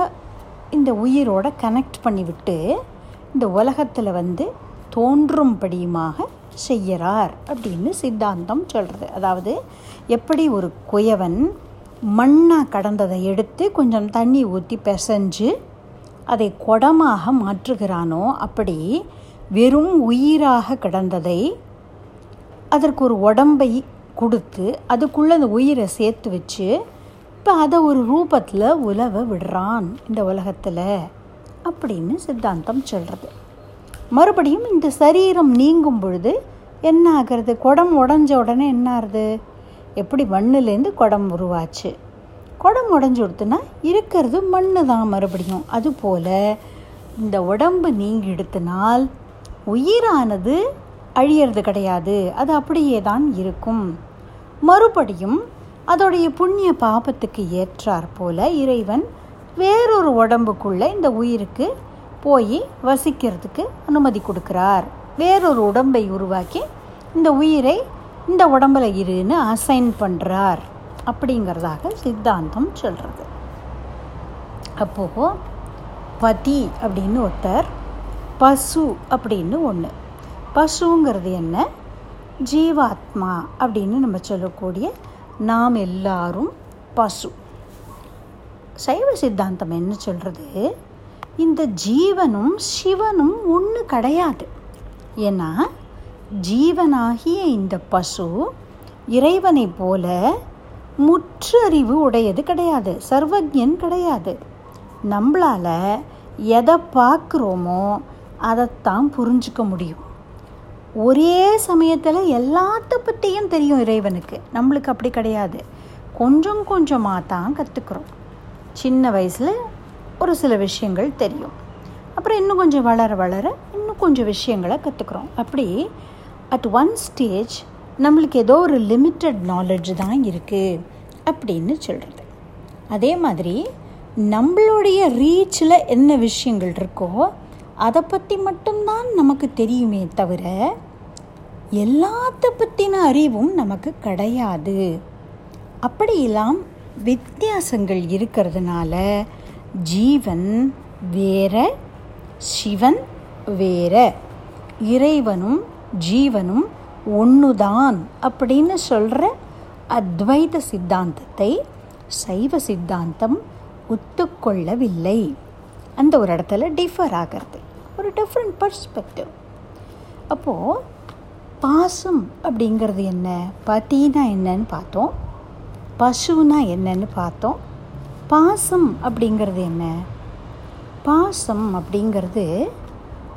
இந்த உயிரோட கனெக்ட் பண்ணிவிட்டு இந்த உலகத்தில் வந்து தோன்றும்படியுமாக செய்கிறார் அப்படின்னு சித்தாந்தம் சொல்கிறது அதாவது எப்படி ஒரு குயவன் மண்ணாக கடந்ததை எடுத்து கொஞ்சம் தண்ணி ஊற்றி பிசைஞ்சு அதை குடமாக மாற்றுகிறானோ அப்படி வெறும் உயிராக கிடந்ததை அதற்கு ஒரு உடம்பை கொடுத்து அதுக்குள்ளே அந்த உயிரை சேர்த்து வச்சு இப்போ அதை ஒரு ரூபத்தில் உலவ விடுறான் இந்த உலகத்தில். அப்படின்னு சித்தாந்தம் சொல்கிறது மறுபடியும் இந்த சரீரம் நீங்கும் பொழுது என்ன ஆகிறது குடம் உடஞ்ச உடனே என்ன ஆகுது எப்படி மண்ணுலேருந்து குடம் உருவாச்சு? குடம் உடஞ்சி கொடுத்துனா இருக்கிறது மண் தான் மறுபடியும் அதுபோல் இந்த உடம்பு நீங்கி எடுத்தினால் உயிரானது அழியறது கிடையாது. அது அப்படியே தான் இருக்கும். மறுபடியும் அதோடைய புண்ணிய பாபத்துக்கு ஏற்றார் போல இறைவன் வேறொரு உடம்புக்குள்ளே இந்த உயிருக்கு போய் வசிக்கிறதுக்கு அனுமதி கொடுக்குறார். வேறொரு உடம்பை உருவாக்கி இந்த உயிரை இந்த உடம்பில் இருன்னு அசைன் பண்ணுறார் அப்படிங்கிறதாக சித்தாந்தம் சொல்கிறது அப்போது பதி அப்படின்னு ஒருத்தர் பசு அப்படின்னு ஒன்று பசுங்கிறது என்ன? ஜீவாத்மா அப்படின்னு நம்ம சொல்லக்கூடிய நாம் எல்லாரும் பசு. சைவ சித்தாந்தம் என்ன சொல்கிறது இந்த ஜீவனும் சிவனும் ஒன்று கிடையாது. ஏன்னா ஜீவனாகிய இந்த பசு இறைவனை போல முற்றறிவு உடையது கிடையாது. சர்வஜன் கிடையாது. நம்மளால் எதை பார்க்குறோமோ அதைத்தான் புரிஞ்சுக்க முடியும். ஒரே சமயத்தில் எல்லாத்த பற்றியும் தெரியும் இறைவனுக்கு. நம்மளுக்கு அப்படி கிடையாது. கொஞ்சம் கொஞ்சமாக தான் கற்றுக்குறோம் சின்ன வயசில் ஒரு சில விஷயங்கள் தெரியும். அப்புறம் இன்னும் கொஞ்சம் வளர வளர இன்னும் கொஞ்சம் விஷயங்களை கற்றுக்குறோம் அப்படி அட் ஒன் ஸ்டேஜ் நம்மளுக்கு ஏதோ ஒரு லிமிட்டட் நாலேஜ் தான் இருக்குது அப்படின்னு சொல்கிறது அதே மாதிரி நம்மளுடைய ரீச்சில் என்ன விஷயங்கள் இருக்கோ அதை பற்றி மட்டும்தான் நமக்கு தெரியுமே தவிர எல்லாத்த பற்றின அறிவும் நமக்கு கிடையாது. அப்படியெல்லாம் வித்தியாசங்கள் இருக்கிறதுனால ஜீவன் வேற சிவன் வேற. இறைவனும் ஜீவனும் ஒன்றுதான் அப்படின்னு சொல்கிற அத்வைத சித்தாந்தத்தை சைவ சித்தாந்தம் ஒத்துக்கொள்ளவில்லை. அந்த ஒரு இடத்துல டிஃபர் ஆகிறது. ஒரு டிஃப்ரெண்ட் பர்ஸ்பெக்டிவ் அப்போது பாசம் அப்படிங்கிறது என்ன? பத்தினா என்னன்னு பார்த்தோம். பசுனா என்னன்னு பார்த்தோம். பாசம் அப்படிங்கிறது என்ன? பாசம் அப்படிங்கிறது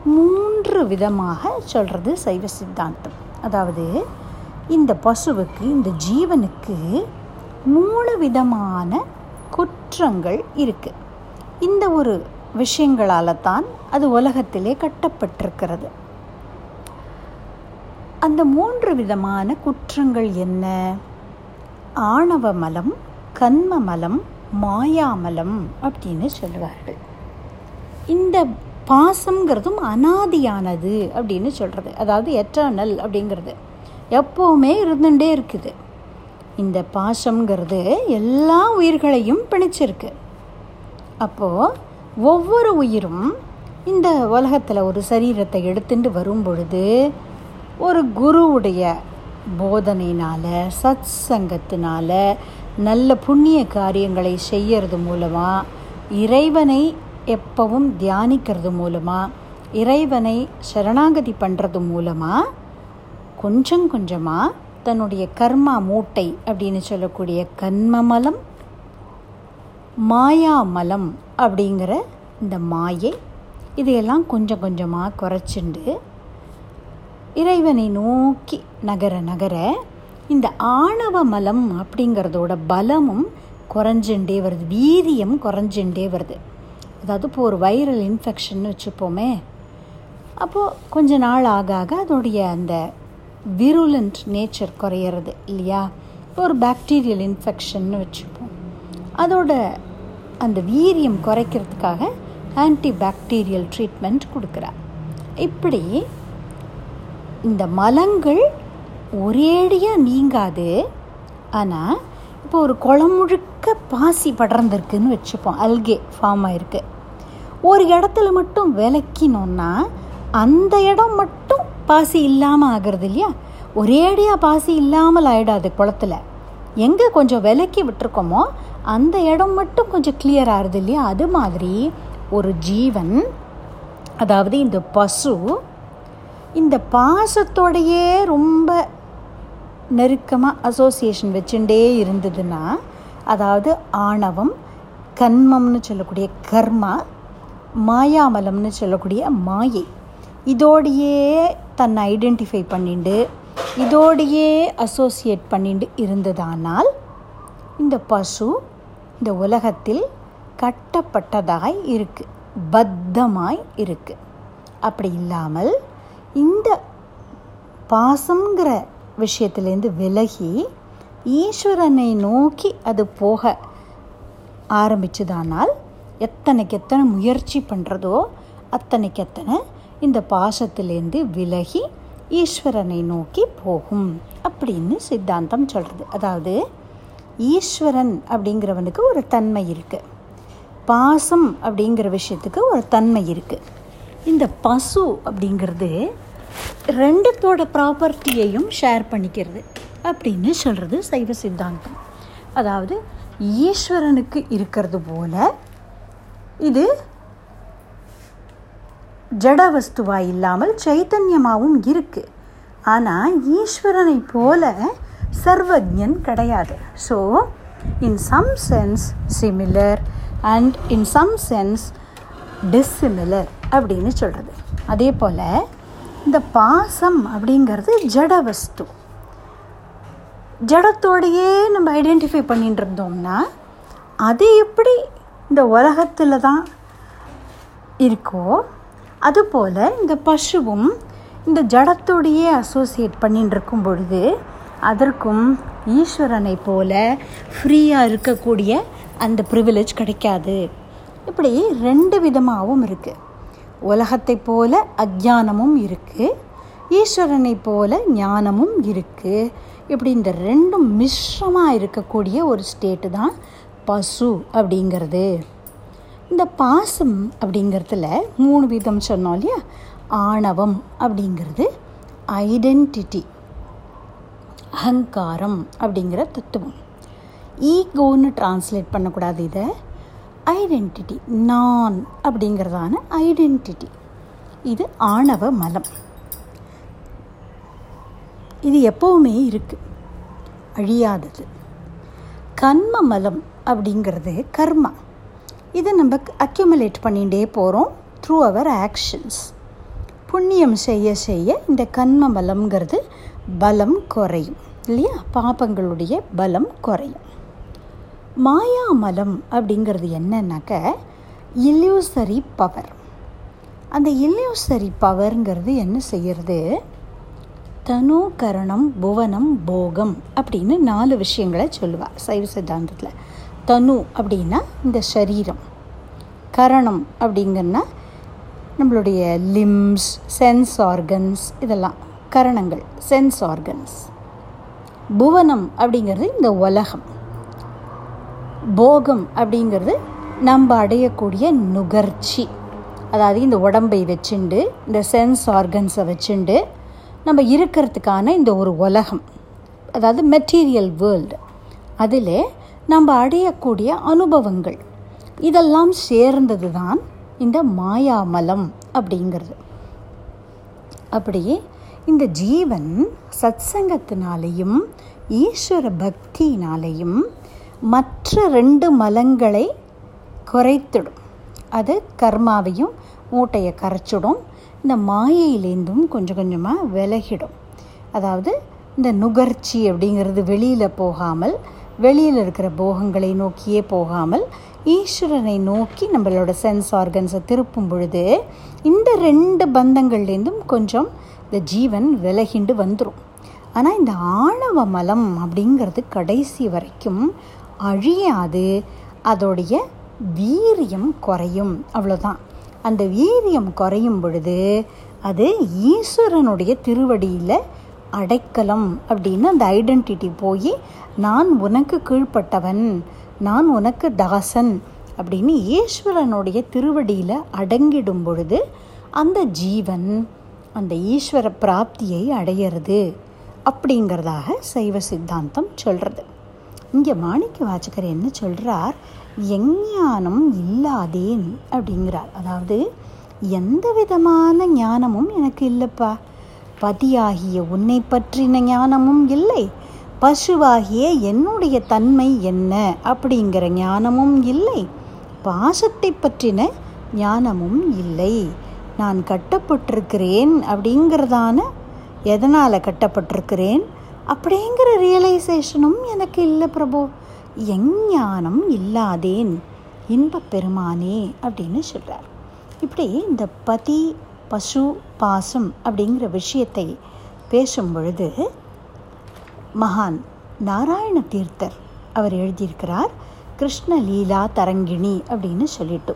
மூன்று விதமாக சொல்கிறது சைவ சித்தாந்தம். அதாவது இந்த பசுவுக்கு இந்த ஜீவனுக்கு மூணு விதமான குற்றங்கள் இருக்குது இந்த ஒரு விஷயங்களால தான் அது உலகத்திலே கட்டப்பட்டிருக்கிறது. அந்த மூன்று விதமான குற்றங்கள் என்ன? ஆணவ மலம் கண்ம மலம் மாயாமலம் அப்படின்னு சொல்லுவார்கள். இந்த பாசம்ங்கிறதும் அனாதியானது அப்படின்னு சொல்கிறது அதாவது எட்டர்னல் அப்படிங்கிறது. எப்போவுமே இருந்துகிட்டே இருக்குது. இந்த பாசம்ங்கிறது எல்லா உயிர்களையும் பிணைச்சிருக்கு. அப்போது ஒவ்வொரு உயிரும் இந்த உலகத்தில் ஒரு சரீரத்தை எடுத்துட்டு வரும் பொழுது ஒரு குருவுடைய போதனையினால் சத் சங்கத்தினால் நல்ல புண்ணிய காரியங்களை செய்யறது மூலமாக இறைவனை எப்பவும் தியானிக்கிறது மூலமாக இறைவனை சரணாகதி பண்ணுறது மூலமாக கொஞ்சம் கொஞ்சமாக தன்னுடைய கர்மா மூட்டை அப்படின்னு சொல்லக்கூடிய கண்மமலம் மாயாமலம் அப்படிங்கிற இந்த மாயை இதையெல்லாம் கொஞ்சம் கொஞ்சமாக குறைச்சிண்டு இறைவனை நோக்கி நகர நகர இந்த ஆணவ மலம் அப்படிங்கிறதோட பலமும் குறைஞ்சுட்டே வருது. வீரியம் குறைஞ்சுட்டே வருது. அதாவது இப்போ ஒரு வைரல் இன்ஃபெக்ஷன் வச்சுப்போமே. அப்போது கொஞ்ச நாள் ஆக ஆக அதோடைய அந்த விருலண்ட் நேச்சர் குறையிறது இல்லையா? இப்போ ஒரு பாக்டீரியல் இன்ஃபெக்ஷன் வச்சுப்போம். அதோட அந்த வீரியம் குறைக்கிறதுக்காக ஆன்டி பாக்டீரியல் ட்ரீட்மெண்ட் கொடுக்குறா இப்படி இந்த மலங்கள் ஒரேடியாக நீங்காது. ஆனால் இப்போ ஒரு குளம் முழுக்க பாசி படர்ந்துருக்குன்னு வச்சுப்போம். அல்கே ஃபார்ம் ஆயிருக்கு. ஒரு இடத்துல மட்டும் விளக்கினோன்னா அந்த இடம் மட்டும் பாசி இல்லாமல் ஆகிறது இல்லையா? ஒரேடியாக பாசி இல்லாமல் ஆகிடாது குளத்தில். எங்கே கொஞ்சம் விலக்கி விட்டுருக்கோமோ அந்த இடம் மட்டும் கொஞ்சம் கிளியர் ஆகுது இல்லையா? அது மாதிரி ஒரு ஜீவன் அதாவது இந்த பசு இந்த பாசத்தோடையே ரொம்ப நெருக்கமாக அசோசியேஷன் வச்சுட்டே இருந்ததுன்னா அதாவது ஆணவம் கண்மம்னு சொல்லக்கூடிய கர்மா மாயாமலம்னு சொல்லக்கூடிய மாயை. இதோடையே தன்னை ஐடென்டிஃபை பண்ணிண்டு இதோடையே அசோசியேட் பண்ணிட்டு இருந்ததானால் இந்த பசு இந்த உலகத்தில் கட்டப்பட்டதாய் இருக்குது பத்தமாய் இருக்குது அப்படி இல்லாமல் இந்த பாசங்கிற விஷயத்துலேருந்து விலகி ஈஸ்வரனை நோக்கி அது போக ஆரம்பிச்சதானால் எத்தனைக்கு எத்தனை முயற்சி பண்ணுறதோ அத்தனைக்கு அத்தனை இந்த பாசத்திலேருந்து விலகி ஈஸ்வரனை நோக்கி போகும் அப்படின்னு சித்தாந்தம் சொல்கிறது அதாவது ஈஸ்வரன் அப்படிங்கிறவனுக்கு ஒரு தன்மை இருக்குது பாசம் அப்படிங்கிற விஷயத்துக்கு ஒரு தன்மை இருக்குது இந்த பசு அப்படிங்கிறது ரெண்டுத்தோட ப்ராப்பர்ட்டியையும் ஷேர் பண்ணிக்கிறது அப்படின்னு சொல்கிறது சைவ சித்தாந்தம். அதாவது ஈஸ்வரனுக்கு இருக்கிறது போல இது ஜட வஸ்துவாக இல்லாமல் சைத்தன்யமாகவும் இருக்குது ஆனால் ஈஸ்வரனை போல சர்வஜன் கிடையாது. So in some sense similar and in some sense dissimilar அப்படின்னு சொல்கிறது அதே போல் இந்த பாசம் அப்படிங்கிறது ஜட வஸ்து. ஜடத்தோடையே நம்ம ஐடென்டிஃபை பண்ணிட்டு இருந்தோம்னா அது எப்படி இந்த உலகத்தில் தான் இருக்கோ அதுபோல் இந்த பசுவும் இந்த ஜடத்தோடையே அசோசியேட் பண்ணிட்டு இருக்கும் பொழுது அதற்கும் ஈஸ்வரனை போல ஃப்ரீயாக இருக்கக்கூடிய அந்த ப்ரிவிலேஜ் கிடைக்காது. இப்படி ரெண்டு விதமாகவும் இருக்குது உலகத்தைப் போல அஜானமும் இருக்குது ஈஸ்வரனை போல ஞானமும் இருக்குது இப்படி இந்த ரெண்டும் மிஸ்ரமாக இருக்கக்கூடிய ஒரு ஸ்டேட்டு தான் பசு அப்படிங்கிறது. இந்த பாசம் அப்படிங்கிறதுல மூணு விதம் சொன்னோம் இல்லையா? ஆணவம் அப்படிங்கிறது ஐடென்டிட்டி அகங்காரம் அப்படிங்கிற தத்துவம். ஈகோன்னு டிரான்ஸ்லேட் பண்ணக்கூடாது இதை. ஐடென்டிட்டி நான் அப்படிங்கிறதான ஐடென்டிட்டி இது ஆணவ மலம். இது எப்போவுமே இருக்குது அழியாதது. கர்ம மலம் அப்படிங்கிறது கர்மா. இதை நம்ம அக்யூமுலேட் பண்ணிகிட்டே போகிறோம் த்ரூ அவர் ஆக்ஷன்ஸ் புண்ணியம் செய்ய செய்ய இந்த கண்ம மலம்ங்கிறது பலம் குறையும். இல்லையா? பாப்பங்களுடைய பலம் குறையும். மாயாமலம் அப்படிங்கிறது என்னன்னாக்க இல்யூசரி பவர் அந்த இல்யூசரி பவர்ங்கிறது என்ன செய்யறது? தனு கரணம் புவனம் போகம் அப்படின்னு நாலு விஷயங்களை சொல்லுவாள் சைவ சித்தாந்தத்தில். தனு அப்படின்னா இந்த சரீரம். கரணம் அப்படிங்கன்னா நம்மளுடைய லிம்ஸ் சென்ஸ் ஆர்கன்ஸ் இதெல்லாம் கரணங்கள் சென்ஸ் ஆர்கன்ஸ் புவனம் அப்படிங்கிறது இந்த உலகம். போகம் அப்படிங்கிறது நம்ம அடையக்கூடிய நுகர்ச்சி. அதாவது இந்த உடம்பை வச்சுண்டு இந்த சென்ஸ் ஆர்கன்ஸை வச்சுண்டு நம்ம இருக்கிறதுக்கான இந்த ஒரு உலகம். அதாவது மெட்டீரியல் வேர்ல்டு அதில் நம்ம அடையக்கூடிய அனுபவங்கள். இதெல்லாம் சேர்ந்தது தான் இந்த மாயாமலம் அப்படிங்கிறது. அப்படியே இந்த ஜீவன் சத்சங்கத்தினாலேயும் ஈஸ்வர பக்தியினாலேயும் மற்ற ரெண்டு மலங்களை குறைத்திடும். அது கர்மாவையும் மூட்டையை கரைச்சிடும். இந்த மாயையிலேருந்தும் கொஞ்சம் கொஞ்சமாக விலகிடும். அதாவது இந்த நுகர்ச்சி அப்படிங்கிறது வெளியில் போகாமல் வெளியில் இருக்கிற போகங்களை நோக்கியே போகாமல் ஈஸ்வரனை நோக்கி நம்மளோட சென்ஸ் ஆர்கன்ஸை திருப்பும் பொழுது இந்த ரெண்டு பந்தங்கள்லேருந்தும் கொஞ்சம் இந்த ஜீவன் விலகிண்டு வந்துடும் ஆனால் இந்த ஆணவ மலம் அப்படிங்கிறது கடைசி வரைக்கும் அழியாது. அதோடைய வீரியம் குறையும். அவ்வளோதான் அந்த வீரியம் குறையும் பொழுது அது ஈஸ்வரனுடைய திருவடியில் அடைக்கலம் அப்படின்னு அந்த ஐடென்டிட்டி போய் நான் உனக்கு கீழ்ப்பட்டவன் நான் உனக்கு தாசன் அப்படின்னு ஈஸ்வரனுடைய திருவடியில் அடங்கிடும் பொழுது அந்த ஜீவன் அந்த ஈஸ்வர பிராப்தியை அடையிறது அப்படிங்கிறதாக சைவ சித்தாந்தம் சொல்கிறது இங்கே மாணிக்க வாச்சகர் என்ன சொல்கிறார் எஞ்ஞானம் இல்லாதேன் அப்படிங்கிறார். அதாவது எந்த விதமான ஞானமும் எனக்கு இல்லைப்பா. பதியாகிய உன்னை பற்றின ஞானமும் இல்லை. பசுவாகிய என்னுடைய தன்மை என்ன? அப்படிங்கிற ஞானமும் இல்லை. பாசத்தை பற்றின ஞானமும் இல்லை. நான் கட்டப்பட்டிருக்கிறேன் அப்படிங்கிறதான? எதனால் கட்டப்பட்டிருக்கிறேன்? அப்படிங்கிற ரியலைசேஷனும் எனக்கு இல்லை பிரபு. எஞ்ஞானம் இல்லாதேன் இன்பப் பெருமானே அப்படின்னு சொல்கிறார் இப்படி இந்த பதி பசு பாசம் அப்படிங்கிற விஷயத்தை பேசும் பொழுது மகான் நாராயண தீர்த்தர் அவர் எழுதியிருக்கிறார் கிருஷ்ண லீலா தரங்கிணி அப்படின்னு சொல்லிட்டு.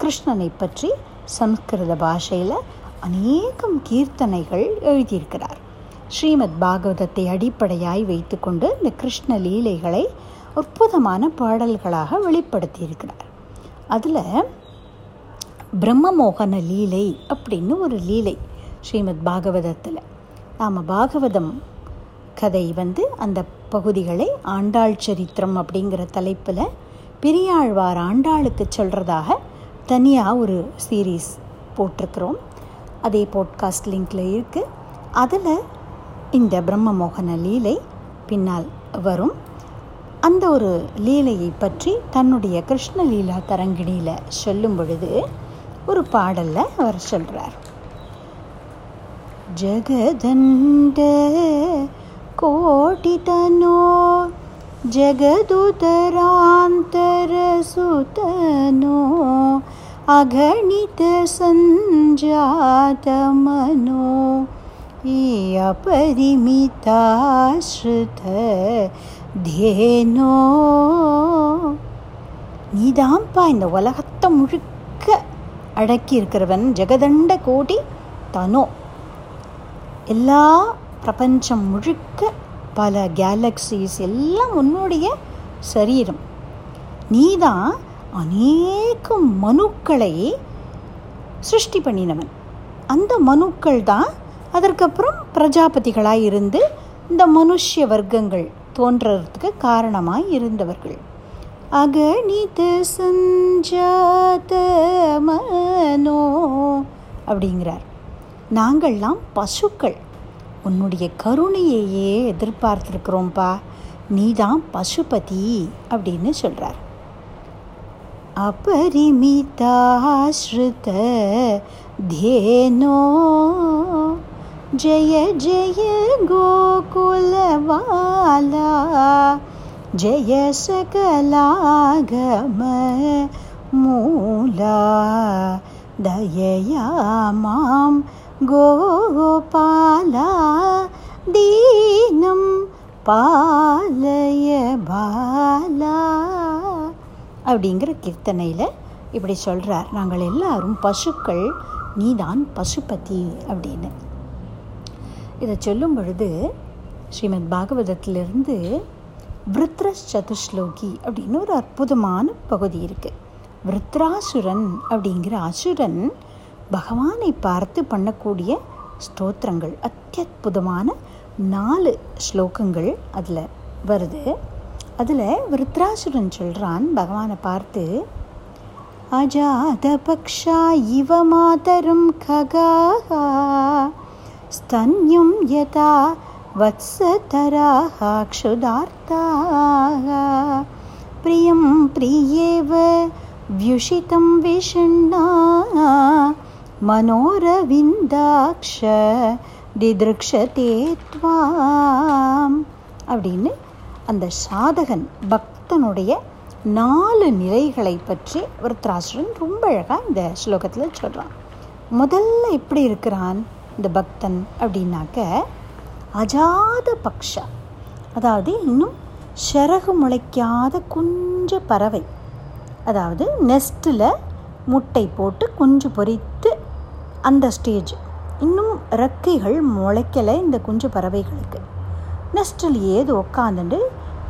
கிருஷ்ணனை பற்றி சம்ஸ்கிருத பாஷையில் அநேகம் கீர்த்தனைகள் எழுதியிருக்கிறார். ஸ்ரீமத் பாகவதத்தை அடிப்படையாய் வைத்துக்கொண்டு இந்த கிருஷ்ண லீலைகளை அற்புதமான பாடல்களாக வெளிப்படுத்தியிருக்கிறார். அதில் பிரம்மமோகன லீலை அப்படின்னு ஒரு லீலை ஸ்ரீமத் பாகவதத்தில். நாம் பாகவதம் கதை வந்து அந்த பகுதிகளை ஆண்டாள் சரித்திரம் அப்படிங்கிற தலைப்பில் பெரியாழ்வார் ஆண்டாளுக்கு சொல்கிறதாக தனியாக ஒரு சீரீஸ் போட்டிருக்கிறோம். அதே போட்காஸ்ட் லிங்கில் இருக்குது அதில் இந்த பிரம்ம மோகன லீலை பின்னால் வரும். அந்த ஒரு லீலையை பற்றி தன்னுடைய கிருஷ்ண லீலா தரங்கிணியில் சொல்லும் பொழுது ஒரு பாடலில் அவர் சொல்கிறார் ஜகதண்ட கோட்டிதனோ जगदुदरान्तरसुतनो சஞ்சாதமனோ अपरिमिताश्रित தேனோ. நீதான்ப்பா இந்த உலகத்தை முழுக்க அடக்கி இருக்கிறவன் ஜெகதண்ட கோடி தனோ. எல்லா பிரபஞ்சம் முழுக்க பல கேலக்சிஸ் எல்லாம் உன்னுடைய சரீரம். நீதான் அநேக மனுக்களை சிருஷ்டி பண்ணினவன். அந்த மனுக்கள் தான் அதற்கப்புறம் பிரஜாபதிகளாக இருந்து இந்த மனுஷ வர்க்கங்கள் தோன்றதுக்கு காரணமாக இருந்தவர்கள். அகணித சஞ்சாத மனோ அப்படிங்கிறார். நாங்கள்லாம் பசுக்கள். உன்னுடைய கருணையையே எதிர்பார்த்துருக்குறோம்ப்பா நீ தான் பசுபதி அப்படின்னு சொல்கிறார் அபரிமிதாஸ்ருத தேனோ ஜெய ஜெய கோகுலவாலா ஜெய சகலாகம மூலா தயயா மாம் கோபாலா தீனம் பாலய பாலா அப்படிங்கிற கீர்த்தனையில் இப்படி சொல்கிறார் நாங்கள் எல்லாரும் பசுக்கள் நீதான் பசுபதி அப்படின்னு. இதை சொல்லும் பொழுது ஸ்ரீமத் பாகவதத்திலிருந்து விருத்ர சதுஸ்லோகி அப்படின்னு ஒரு அற்புதமான பகுதி இருக்குது விருத்ராசுரன் அப்படிங்கிற அசுரன் பகவானை பார்த்து பண்ணக்கூடிய ஸ்தோத்திரங்கள் அத்தியுதமான நாலு ஸ்லோகங்கள் அதில் வருது. அதில் விருத்ராசுரன் சொல்கிறான் பகவானை பார்த்து அஜாத பக்ஷா இவ மாதரும் ககாகா स्तन्यं यथा वत्सतराः क्षुधार्ताः प्रियं प्रियेव व्युषितं विषण्णा मनोरविन्दाक्ष दिदृक्षते त्वाम् அப்படின்னு அந்த சாதகன் பக்தனுடைய நாலு நிலைகளை பற்றி விருத்ராசுரன் ரொம்ப அழகாக இந்த ஸ்லோகத்தில் சொல்கிறான் முதல்ல எப்படி இருக்கிறான் இந்த பக்தன் அப்படின்னாக்க அஜாத பக்ஷா. அதாவது இன்னும் சிறகு முளைக்காத குஞ்ச பறவை. அதாவது நெஸ்ட்டில் முட்டை போட்டு குஞ்சு பொறித்து அந்த ஸ்டேஜ் இன்னும் ரெக்கைகள் முளைக்கலை இந்த குஞ்சு பறவைகளுக்கு. நெஸ்டில் ஏது உக்காந்துட்டு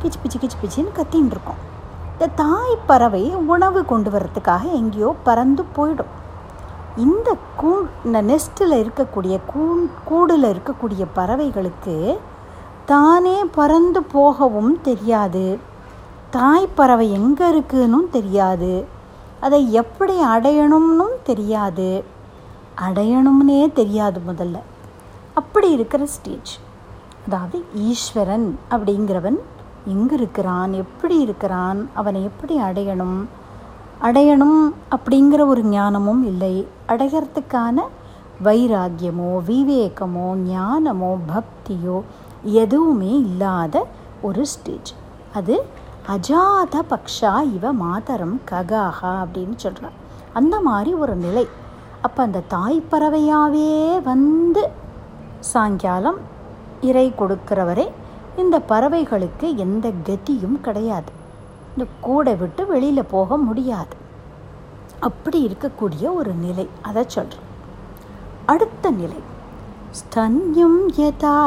கிச்சு பிச்சு கிச்சு பிச்சின்னு கத்தின்னு இருக்கோம் இந்த தாய் பறவை உணவு கொண்டு வர்றதுக்காக எங்கேயோ பறந்து போயிடும். இந்த கூ இந்த நெஸ்ட்டில் இருக்கக்கூடிய கூ கூடில் இருக்கக்கூடிய பறவைகளுக்கு தானே பறந்து போகவும் தெரியாது. தாய் பறவை எங்கே இருக்குன்னு தெரியாது. அதை எப்படி அடையணும்னும் தெரியாது. அடையணும்னே தெரியாது முதல்ல. அப்படி இருக்கிற ஸ்டேஜ் அதாவது ஈஸ்வரன் அப்படிங்கிறவன் எங்கே இருக்கிறான்? எப்படி இருக்கிறான்? அவனை எப்படி அடையணும்? அடையணும் அப்படிங்கிற ஒரு ஞானமும் இல்லை. அடைகிறதுக்கான வைராக்கியமோ விவேகமோ ஞானமோ பக்தியோ எதுவுமே இல்லாத ஒரு ஸ்டேஜ் அது அஜாத பக்ஷா இவ மாதரம் ககாகா அப்படின்னு சொல்கிறான் அந்த மாதிரி ஒரு நிலை. அப்போ அந்த தாய் பறவையாகவே வந்து சாயங்காலம் இறை கொடுக்கிறவரை இந்த பறவைகளுக்கு எந்த கதியும் கிடையாது. இந்த கூடை விட்டு வெளியில் போக முடியாது. அப்படி இருக்கக்கூடிய ஒரு நிலை அதை சொல்கிறேன் அடுத்த நிலை. ஸ்தன்யம் யதா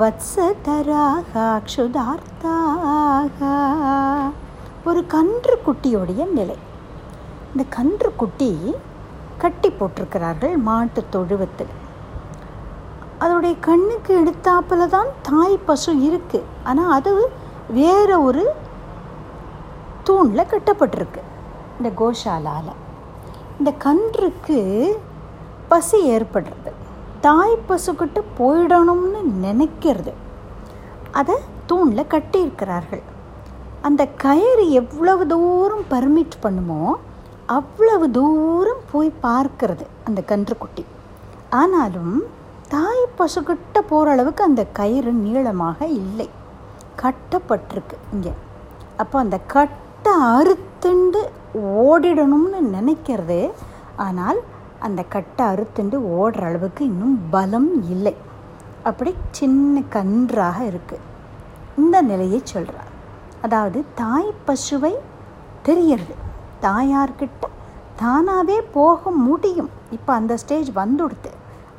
வத்சதராக க்ஷுதார்த்தாக ஒரு கன்று குட்டியுடைய நிலை. இந்த கன்று குட்டி கட்டி போட்டிருக்கிறார்கள் மாட்டு தொழுவத்தில். அதோடைய கண்ணுக்கு எடுத்தாப்பில் தான் தாய் பசு இருக்குது ஆனால் அது வேற ஒரு தூணில் கட்டப்பட்டிருக்கு. இந்த கோஷாலால். இந்த கன்றுக்கு பசி ஏற்படுறது. தாய் பசுக்கிட்ட போயிடணும்னு நினைக்கிறது. அதை தூணில் கட்டியிருக்கிறார்கள். அந்த கயிறு எவ்வளவு தூரம் பர்மிட் பண்ணுமோ அவ்வளவு தூரம் போய் பார்க்கிறது அந்த கன்றுக்குட்டி. ஆனாலும் தாய் பசுக்கிட்ட போகிற அளவுக்கு அந்த கயிறு நீளமாக இல்லை. கட்டப்பட்டிருக்கு இங்கே. அப்போ அந்த கட் கட்டை அறுத்துண்டு ஓடிடணும்னு நினைக்கிறது ஆனால் அந்த கட்டை அறுத்துண்டு ஓடுற அளவுக்கு இன்னும் பலம் இல்லை. அப்படி சின்ன கன்றாக இருக்குது இந்த நிலையை சொல்கிறார் அதாவது தாய் பசுவை தெரியறது தாயார்கிட்ட தானாகவே போக முடியும். இப்போ அந்த ஸ்டேஜ் வந்துடுது.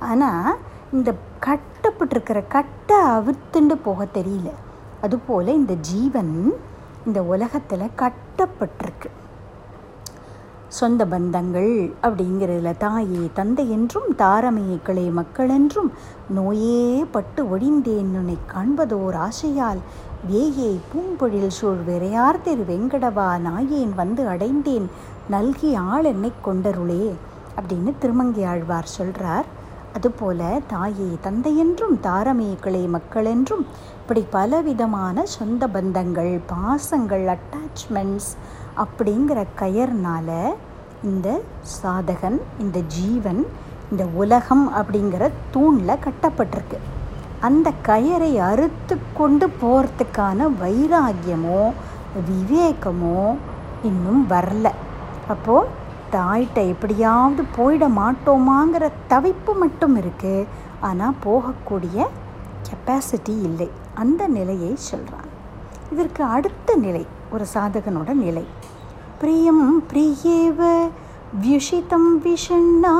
ஆனால் இந்த கட்டப்பட்டிருக்கிற கட்டை அவிர்த்துண்டு போக தெரியல. அதுபோல் இந்த ஜீவன் இந்த உலகத்தில் கட்டப்பட்டிருக்கு. சொந்த பந்தங்கள் அப்படிங்கிறதுல தாயே தந்தை என்றும் தாரமையை கிளை மக்கள் என்றும் நோயே பட்டு ஒழிந்தேன் உன்னை காண்பதோர் ஆசையால். வேயே பூம்பொழில் சூழ் விரையார் திரு வெங்கடவா நாயேன் வந்து அடைந்தேன் நல்கி ஆள் என்னை கொண்டருளே அப்படின்னு திருமங்கி ஆழ்வார் சொல்கிறார் அதுபோல தாயே தந்தை என்றும் தாரமே கிளை மக்கள் என்றும் இப்படி பலவிதமான சொந்த பந்தங்கள் பாசங்கள் அட்டாச்மெண்ட்ஸ் அப்படிங்கிற கயர்னால இந்த சாதகன் இந்த ஜீவன் இந்த உலகம் அப்படிங்கிற தூணில் கட்டப்பட்டிருக்கு. அந்த கயரை அறுத்து கொண்டு போகிறதுக்கான வைராகியமோ விவேகமோ இன்னும் வரல. அப்போது தாய்கிட்ட எப்படியாவது போயிட மாட்டோமாங்கிற தவிப்பு மட்டும் இருக்குது ஆனால் போகக்கூடிய கெப்பாசிட்டி இல்லை. அந்த நிலையை சொல்கிறான் இதற்கு அடுத்த நிலை ஒரு சாதகனோட நிலை. பிரியம் பிரியேவ வியுஷிதம் விஷண்ணா.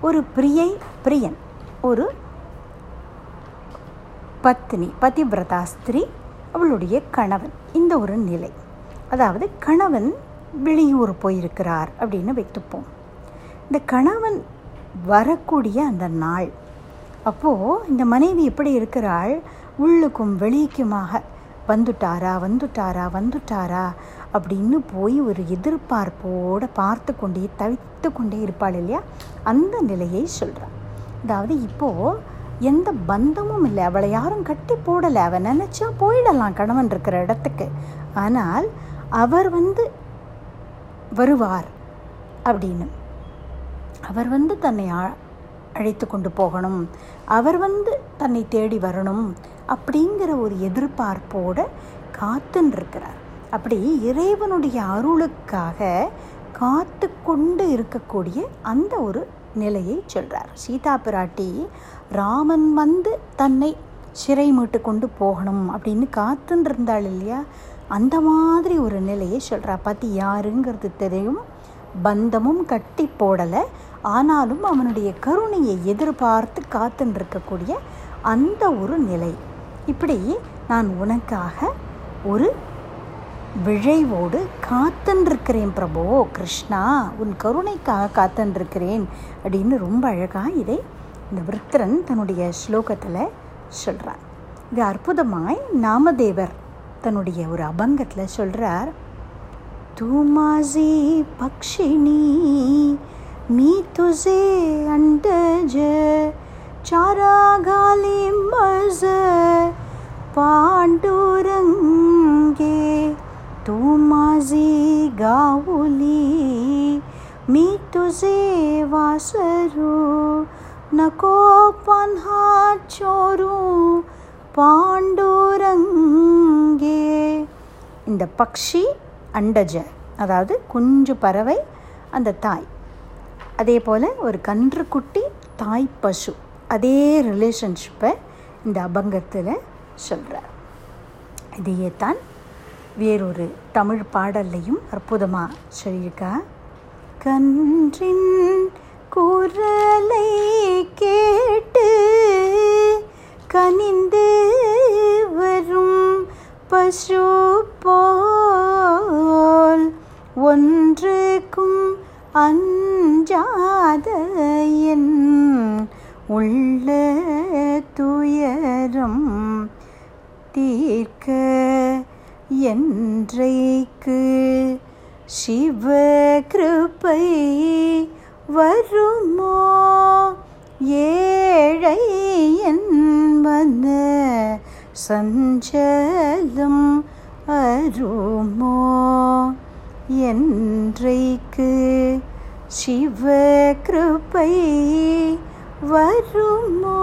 ஒரு பிரியை பிரியன். ஒரு பத்னி பதிவிரதாஸ்திரி அவளுடைய கணவன். இந்த ஒரு நிலை. அதாவது கணவன் வெளியூர் போயிருக்கிறார் அப்படின்னு வைத்துப்போம். இந்த கணவன் வரக்கூடிய அந்த நாள் அப்போது இந்த மனைவி எப்படி இருக்கிறாள்? உள்ளுக்கும் வெளிக்குமாக. வந்துட்டாரா வந்துட்டாரா வந்துட்டாரா அப்படின்னு போய் ஒரு எதிர்பார்ப்போடு பார்த்து கொண்டே தவித்து கொண்டே இருப்பாள் இல்லையா? அந்த நிலையை சொல்கிறான் அதாவது இப்போது எந்த பந்தமும் இல்லை. அவளை யாரும் கட்டி போடலை. அவன் நினச்சா போயிடலாம் கணவன் இருக்கிற இடத்துக்கு. ஆனால் அவர் வந்து வருவார் அப்படின்னு. அவர் வந்து தன்னை அழைத்து கொண்டு போகணும். அவர் வந்து தன்னை தேடி வரணும் அப்படிங்கிற ஒரு எதிர்பார்ப்போடு காத்துன்ருக்கிறார் அப்படி இறைவனுடைய அருளுக்காக காத்து கொண்டு இருக்கக்கூடிய அந்த ஒரு நிலையை சொல்கிறார் சீதா பிராட்டி ராமன் வந்து தன்னை சிறை மீட்டு கொண்டு போகணும் அப்படின்னு காத்துன்னு இருந்தாள் இல்லையா? அந்த மாதிரி ஒரு நிலையை சொல்கிறா பார்த்து யாருங்கிறது தெரியும். பந்தமும் கட்டி போடலை. ஆனாலும் அவனுடைய கருணையை எதிர்பார்த்து காத்துன்னு இருக்கக்கூடிய அந்த ஒரு நிலை. இப்படி நான் உனக்காக ஒரு விழைவோடு காத்துன்றிருக்கிறேன் பிரபோ கிருஷ்ணா உன் கருணைக்காக காத்துன்றிருக்கிறேன் அப்படின்னு ரொம்ப அழகாக இதை இந்த விருத்திரன் தன்னுடைய ஸ்லோகத்தில் சொல்கிறார் இது அற்புதமாய் நாமதேவர் தன்னுடைய ஒரு அபங்கத்தில் சொல்கிறார் தூமாசி பக்ஷினி मी तुझे अंडज चारा घाली मज पांडुरंगे तू माझी गावली मी तुझे वासरू नको पन्हा चोरू பாண்டூரங்கே இந்த பக்ஷி அண்டஜ அதாவது குஞ்சு பறவை அந்த தாய் அதே போல் ஒரு கன்றுக்குட்டி தாய் பசு. அதே ரிலேஷன்ஷிப்பை இந்த அபங்கத்தில் சொல்கிறார் இதையே தான் வேறொரு தமிழ் பாடல்லையும் அற்புதமாக சொல்லியிருக்கா. கன்றின் குரலை கேட்டு கனிந்து வரும் பசு போல் ஒன்றுக்கும் அஞ்சாத என் உள்ள துயரம் தீர்க்க என்றைக்கு சிவ கிருப்பை வருமோ? ஏழை என்பன சஞ்சலம் அருமோ? என்றைக்கு சிவ கிருப்பை வருமோ?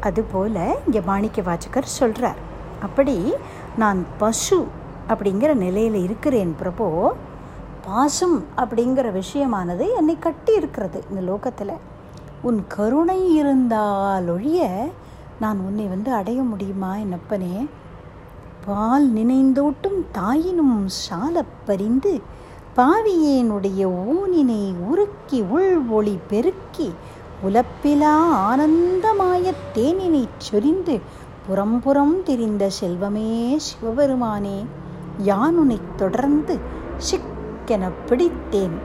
அதுபோல் இங்கே மாணிக்க வாச்சகர் சொல்கிறார் அப்படி நான் பசு அப்படிங்கிற நிலையில் இருக்கிறேன் பிரபோ பாசம் அப்படிங்கிற விஷயமானது என்னை கட்டி இருக்கிறது இந்த லோகத்தில். உன் கருணை இருந்தால் ஒழிய நான் உன்னை வந்து அடைய முடியுமா என்னப்பனே? பால் நினைந்தோட்டும் தாயினும் சாலப் பறிந்து பாவியேனுடைய ஊனினை உருக்கி உள் ஒளி பெருக்கி உலப்பிலா ஆனந்தமாய தேனினை சொரிந்து புறம்புறம் திரிந்த செல்வமே சிவபெருமானே யானுனைத் தொடர்ந்து சிக்கென பிடித்தேன்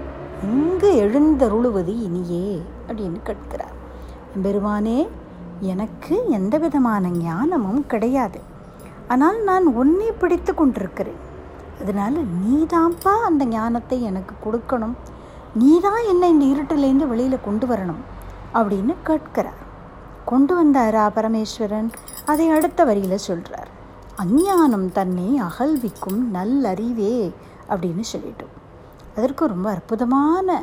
எங்கு எழுந்தருளுவது இனியே அப்படின்னு கேட்கிறார். பெருமானே எனக்கு எந்த விதமான ஞானமும் கிடையாது. ஆனால் நான் உன்னை பிடித்து கொண்டிருக்கிறேன். அதனால் நீதான்ப்பா அந்த ஞானத்தை எனக்கு கொடுக்கணும். நீ தான் என்னை இந்த இருட்டிலேருந்து வெளியில் கொண்டு வரணும் அப்படின்னு கேட்கிறார். கொண்டு வந்தாரா பரமேஸ்வரன்? அதை அடுத்த வரியில் சொல்கிறார் அஞ்ஞானம் தன்னை அகல்விக்கும் நல்லறிவே அப்படின்னு சொல்லிட்டோம் அதற்கு ரொம்ப அற்புதமான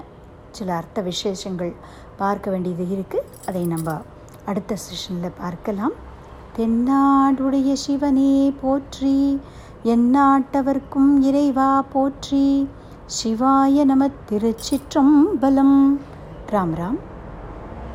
சில அர்த்த விசேஷங்கள் பார்க்க வேண்டியது இருக்குது அதை நம்ம அடுத்த செஷனில் பார்க்கலாம். எந்நாடுடைய சிவனே போற்றி எந்நாட்டவர்க்கும் இறைவா போற்றி. சிவாய நம திருச்சிற்றம்பலம். ராம் ராம்.